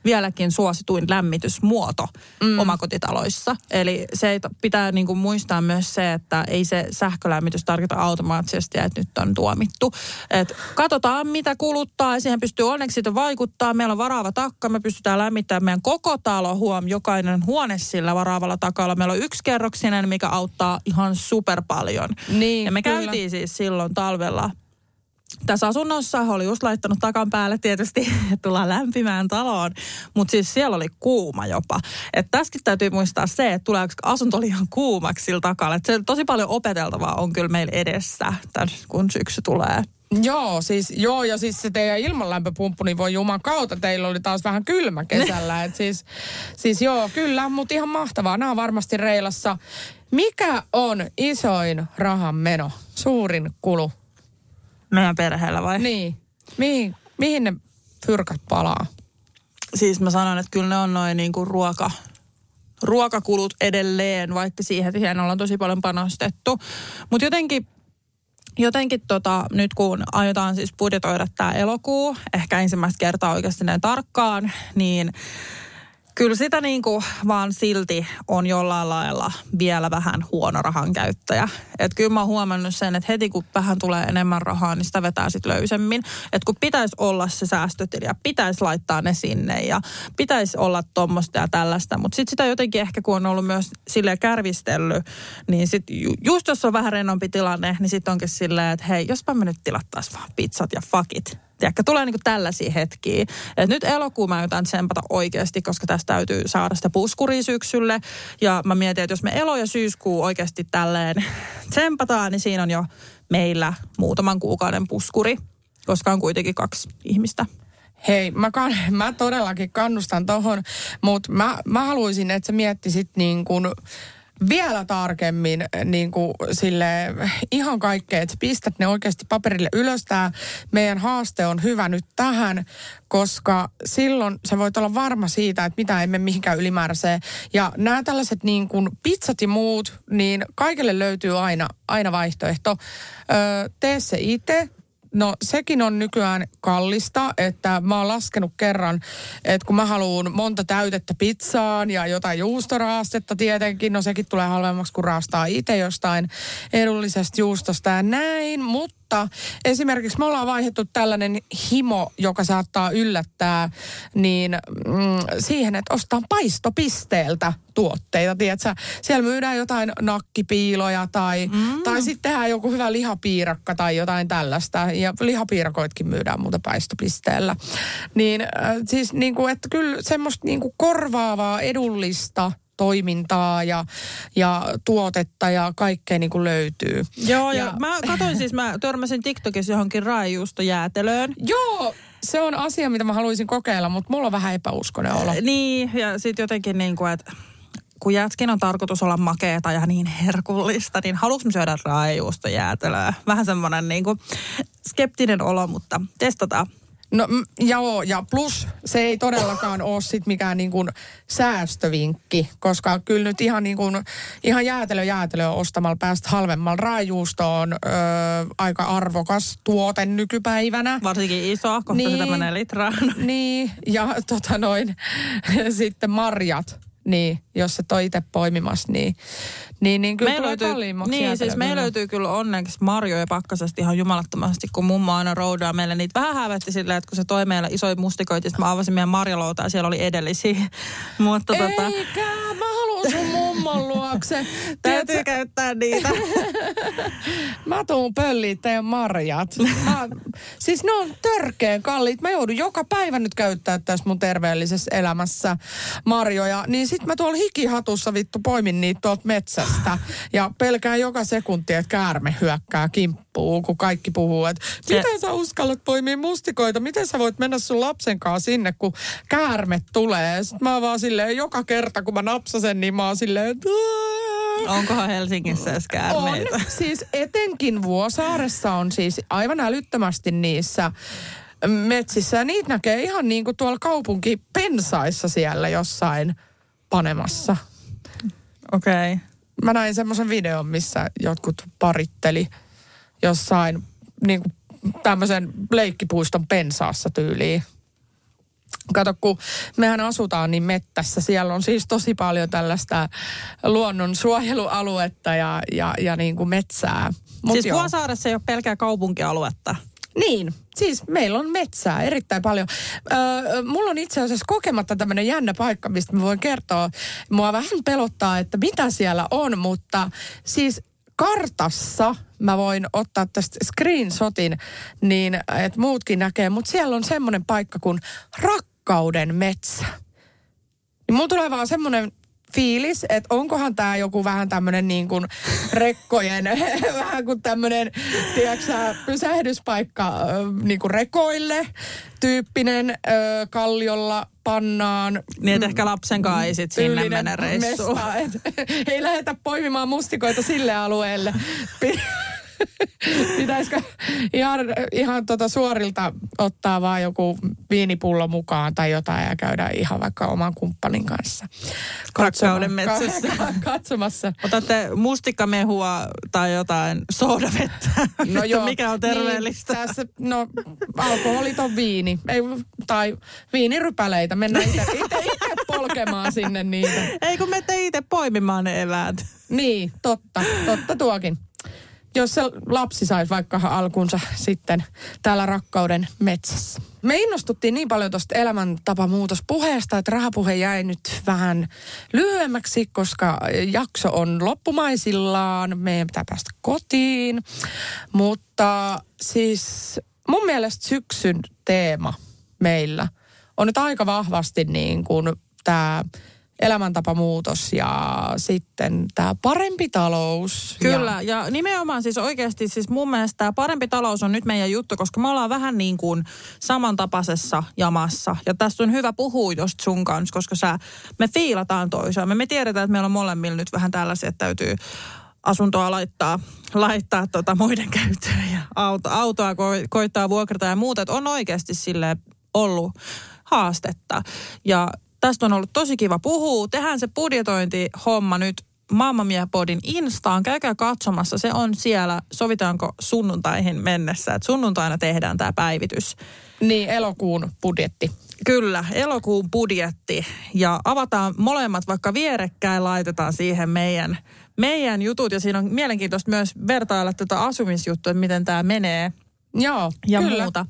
vieläkin suosituin lämmitysmuoto mm. omakotitaloissa. Eli se pitää niin kuin muistaa myös se, että ei se sähkölämmitys tarkoita automaattisesti, että nyt on tuomittu. Et katsotaan, mitä kuluttaa, ja siihen pystyy onneksi sitten vaikuttaa. Meillä on varaava takka, me pystytään lämmittämään meidän koko talo, huom, jokainen huone sillä varaavalla takalla. Meillä on yksikerroksinen, mikä auttaa ihan super paljon. Niin, ja me kyllä. käytiin siis silloin talvella tässä asunnossa oli just laittanut takan päälle tietysti, että <laughs> tullaan lämpimään taloon, mutta siis siellä oli kuuma jopa. Että tässäkin täytyy muistaa se, että tuleeko asunto liian kuumaksi sillä takalla. Että se tosi paljon opeteltavaa on kyllä meillä edessä, tämän, kun syksy tulee. Joo, siis, joo, ja siis se teidän ilmanlämpöpumppu, niin voi juman kautta, teillä oli taas vähän kylmä kesällä. Et siis, siis joo, kyllä, mutta ihan mahtavaa. Nämä on varmasti reilassa. Mikä on isoin rahan meno, suurin kulu? Meidän perheellä vai? Niin. Mihin, mihin ne fyrkat palaa? Siis mä sanon, että kyllä ne on noin niinku ruoka, ruokakulut edelleen, vaikka siihen, siihen ollaan tosi paljon panostettu. Mutta jotenkin jotenkin tota, nyt kun aiotaan siis budjetoida tämä elokuu, ehkä ensimmäistä kertaa oikeasti näin tarkkaan, niin kyllä sitä niin kuin vaan silti on jollain lailla vielä vähän huono rahan käyttäjä. Että kyllä mä oon huomannut sen, että heti kun vähän tulee enemmän rahaa, niin sitä vetää sitten löysemmin. Että kun pitäisi olla se säästötili ja pitäisi laittaa ne sinne ja pitäisi olla tuommoista ja tällaista. Mutta sitten sitä jotenkin ehkä kun on ollut myös silleen kärvistellyt, niin sitten just jos on vähän rennompi tilanne, niin sitten onkin silleen, että hei, jospa me nyt tilattaisiin vaan pizzat ja fakit Tiedätkö, tulee niin tällaisia hetkiä. Et nyt elokuun mä jotain tsempata oikeasti, koska tästä täytyy saada sitä puskuria syksylle. Ja mä mietin, että jos me elo ja syyskuu oikeasti tälleen tsempataan, niin siinä on jo meillä muutaman kuukauden puskuri, koska on kuitenkin kaksi ihmistä. Hei, mä, kann, mä todellakin kannustan tohon, mutta mä, mä haluaisin, että sä miettisit niin kuin vielä tarkemmin eh, niin kuin sille ihan kaikkea, että pistät ne oikeasti paperille ylös. Tämä meidän haaste on hyvä nyt tähän, koska silloin sä voit olla varma siitä, että mitä emme mihinkään ylimääräiseen. Ja nämä tällaiset niin kuin pizzat ja muut, niin kaikille löytyy aina, aina vaihtoehto. Öö, tee se itse, No sekin on nykyään kallista, että mä oon laskenut kerran, että kun mä haluan monta täytettä pizzaan ja jotain juustoraastetta tietenkin, no sekin tulee halvemmaksi kuin raastaa itse jostain edullisesta juustosta ja näin, mutta mutta esimerkiksi me ollaan vaihdettu tällainen himo, joka saattaa yllättää, niin mm, siihen, että ostaa paistopisteeltä tuotteita, tiedätkö? Siellä myydään jotain nakkipiiloja tai, mm. tai sitten tehdään joku hyvä lihapiirakka tai jotain tällaista. Ja lihapiirakoitkin myydään muuta paistopisteellä. Niin äh, siis niin kuin, että kyllä semmoista niin kuin korvaavaa, edullista – toimintaa ja, ja tuotetta ja kaikkea niin kuin löytyy. Joo, ja, ja mä katsoin siis, mä törmäsin TikTokissa johonkin jäätelöön. Joo, se on asia, mitä mä haluaisin kokeilla, mutta mulla on vähän epäuskonen olo. Niin, ja sitten jotenkin niin kuin, että kun jätskin on tarkoitus olla makeeta ja niin herkullista, niin haluanko syödä jäätelöä? Vähän semmoinen niin kuin skeptinen olo, mutta testataan. No joo, ja plus se ei todellakaan ole sit mikään niin kuin säästövinkki, koska kyllä nyt ihan, niin kuin, ihan jäätelö jäätelö ostamalla päästä halvemmalla. Raajuusto on ö, aika arvokas tuote nykypäivänä. Varsinkin iso, kohta niin, sitä menee litraan. Niin, ja tota noin, <laughs> sitten marjat niin, jos se toi itse poimimassa, niin, niin, niin kyllä tulee löytyy, Niin, siis meillä löytyy kyllä onneksi marjoja pakkasesti ihan jumalattomasti, kun mummo aina roudaa meille niitä. Vähän hävetti silleen, että kun se toi meillä isoja mustikoita, mä avasin meidän marjalouta ja siellä oli edellisiä. <laughs> Mutta Eikä, tota... mä haluan sun mummon luokse. <laughs> Täytyy käyttää niitä. <laughs> mä tuun pölliin teidän marjat. Mä, siis ne on törkeen kalliit. Mä joudun joka päivä nyt käyttää tässä mun terveellisessä elämässä marjoja. Niin sit mä tuolla hikihatussa vittu poimin niitä tuolta metsästä. Ja pelkään joka sekunti, että käärme hyökkää kimppuun, kun kaikki puhuu, että miten sä uskallat poimia mustikoita? Miten sä voit mennä sun lapsen kanssa sinne, kun käärme tulee? Sitten mä vaan silleen, joka kerta kun mä napsasen, niin mä oon silleen, että Onkohan Helsingissä edes käärmeitä? On. Siis etenkin Vuosaaressa on siis aivan älyttömästi niissä metsissä. Ja niitä näkee ihan niin kuin tuolla kaupunkipensaissa siellä jossain panemassa. Okei. Okay. Mä näin semmoisen videon, missä jotkut paritteli jossain niin kuin tämmöisen leikkipuiston pensaassa tyyliin. Kato, kun mehän asutaan niin mettässä, siellä on siis tosi paljon tällaista luonnonsuojelualuetta ja, ja, ja niin kuin metsää. Mut siis Vuosaaressa ei ole pelkää kaupunkialuetta. Niin, siis meillä on metsää erittäin paljon. Öö, mulla on itse asiassa kokematta tämmöinen jännä paikka, mistä mä voin kertoa. Mua vähän pelottaa, että mitä siellä on, mutta siis kartassa mä voin ottaa tästä screenshotin, niin että muutkin näkee, mutta siellä on semmoinen paikka kuin rakkauden metsä. Niin mulla tulee vaan semmoinen fiilis, että onkohan tämä joku vähän tämmöinen niin kuin rekkojen, <laughs> vähän kuin tämmöinen, tiedätkö pysähdyspaikka niin kuin rekoille tyyppinen ö, kalliolla pannaan. Niin, että ehkä lapsen kanssa ei sit sinne mene reissuun. Mesta, et, <laughs> ei lähdetä poimimaan mustikoita sille alueelle. <laughs> <laughs> Pitäisikö ihan, ihan tota suorilta ottaa vaan joku viinipullo mukaan tai jotain ja käydä ihan vaikka oman kumppanin kanssa. Rakkauden metsässä. <laughs> Katsomassa. Otatte mustikkamehua tai jotain soodavettä. No joo, Mikä on terveellistä? Niin, tässä, no alkoholiton viini. Ei, tai viinirypäleitä. Mennään <laughs> itse polkemaan sinne niitä. Ei kun me itse poimimaan ne eväät. Niin, totta. Totta tuokin jos se lapsi saisi vaikka alkunsa sitten täällä rakkauden metsässä. Me innostuttiin niin paljon tuosta elämäntapamuutospuheesta, että rahapuhe jäi nyt vähän lyhyemmäksi, koska jakso on loppumaisillaan. Meidän pitää päästä kotiin. Mutta siis mun mielestä syksyn teema meillä on nyt aika vahvasti niin kuin tämä elämäntapamuutos ja sitten tämä parempi talous. Kyllä, ja, ja nimenomaan siis oikeasti siis mun mielestä tämä parempi talous on nyt meidän juttu, koska me ollaan vähän niin kuin samantapaisessa jamassa. Ja tästä on hyvä puhua just sun kanssa, koska sä, me fiilataan toisiaan. Me, me tiedetään, että meillä on molemmilla nyt vähän tällaisia, että täytyy asuntoa laittaa, laittaa tota muiden <laughs> käyttöön ja auto, autoa ko, koittaa vuokrata ja muuta. Että on oikeasti sille ollut haastetta. Ja Tästä on ollut tosi kiva puhua. Tehdään se budjetointihomma nyt Mamma Mia Podin Instaan. Käykää katsomassa. Se on siellä, sovitaanko sunnuntaihin mennessä. Että sunnuntaina tehdään tämä päivitys. Niin, elokuun budjetti. Kyllä, elokuun budjetti. Ja avataan molemmat vaikka vierekkäin, laitetaan siihen meidän, meidän jutut. Ja siinä on mielenkiintoista myös vertailla tätä asumisjuttua, että miten tämä menee. Joo, ja kyllä. muuta.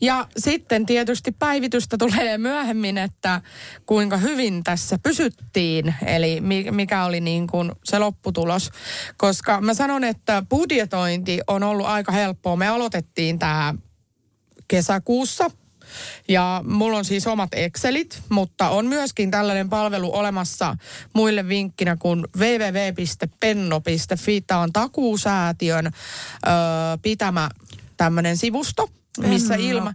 Ja sitten tietysti päivitystä tulee myöhemmin, että kuinka hyvin tässä pysyttiin, eli mikä oli niin kuin se lopputulos. Koska mä sanon, että budjetointi on ollut aika helppoa. Me aloitettiin tämä kesäkuussa, ja mulla on siis omat Excelit, mutta on myöskin tällainen palvelu olemassa muille vinkkinä kuin www.penno.fi. Tämä on takuusäätiön ö, pitämä tämmöinen sivusto missä ilma...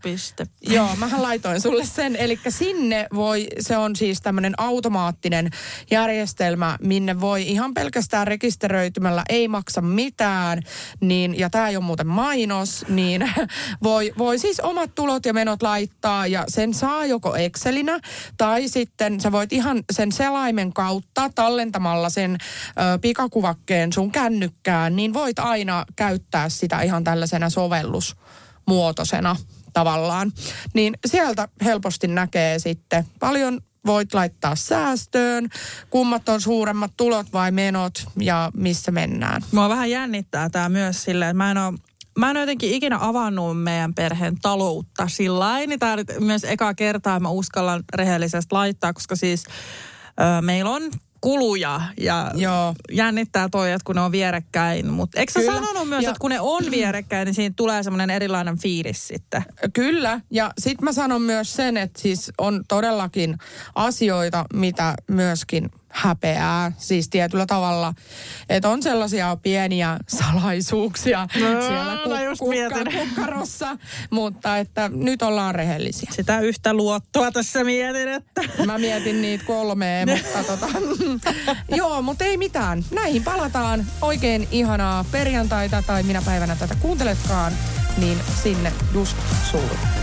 Joo, mä laitoin sulle sen. Eli sinne voi, se on siis tämmöinen automaattinen järjestelmä, minne voi ihan pelkästään rekisteröitymällä, ei maksa mitään, niin, ja tämä ei ole muuten mainos, niin <laughs> voi, voi siis omat tulot ja menot laittaa, ja sen saa joko Excelinä, tai sitten sä voit ihan sen selaimen kautta tallentamalla sen ö, pikakuvakkeen sun kännykkään, niin voit aina käyttää sitä ihan tällaisena sovellus muotoisena tavallaan. Niin sieltä helposti näkee sitten paljon voit laittaa säästöön, kummat on suuremmat tulot vai menot ja missä mennään. Mua vähän jännittää tämä myös silleen, että mä en ole Mä en jotenkin ikinä avannut meidän perheen taloutta sillä niin tämä myös eka kertaa mä uskallan rehellisesti laittaa, koska siis ö, meillä on kuluja ja Joo. jännittää toi, että kun ne on vierekkäin. Mutta eikö sä sanonut myös, ja... että kun ne on vierekkäin, niin siinä tulee semmoinen erilainen fiilis sitten? Kyllä, ja sitten mä sanon myös sen, että siis on todellakin asioita, mitä myöskin häpeää, siis tietyllä tavalla. Että on sellaisia pieniä salaisuuksia no, siellä kuk- kukka- kukkarossa, mutta että nyt ollaan rehellisiä. Sitä yhtä luottoa tässä mietin, että... Mä mietin niitä kolmea, mutta tota... <laughs> Joo, mutta ei mitään. Näihin palataan. Oikein ihanaa perjantaita tai minä päivänä tätä kuunteletkaan, niin sinne just sulle.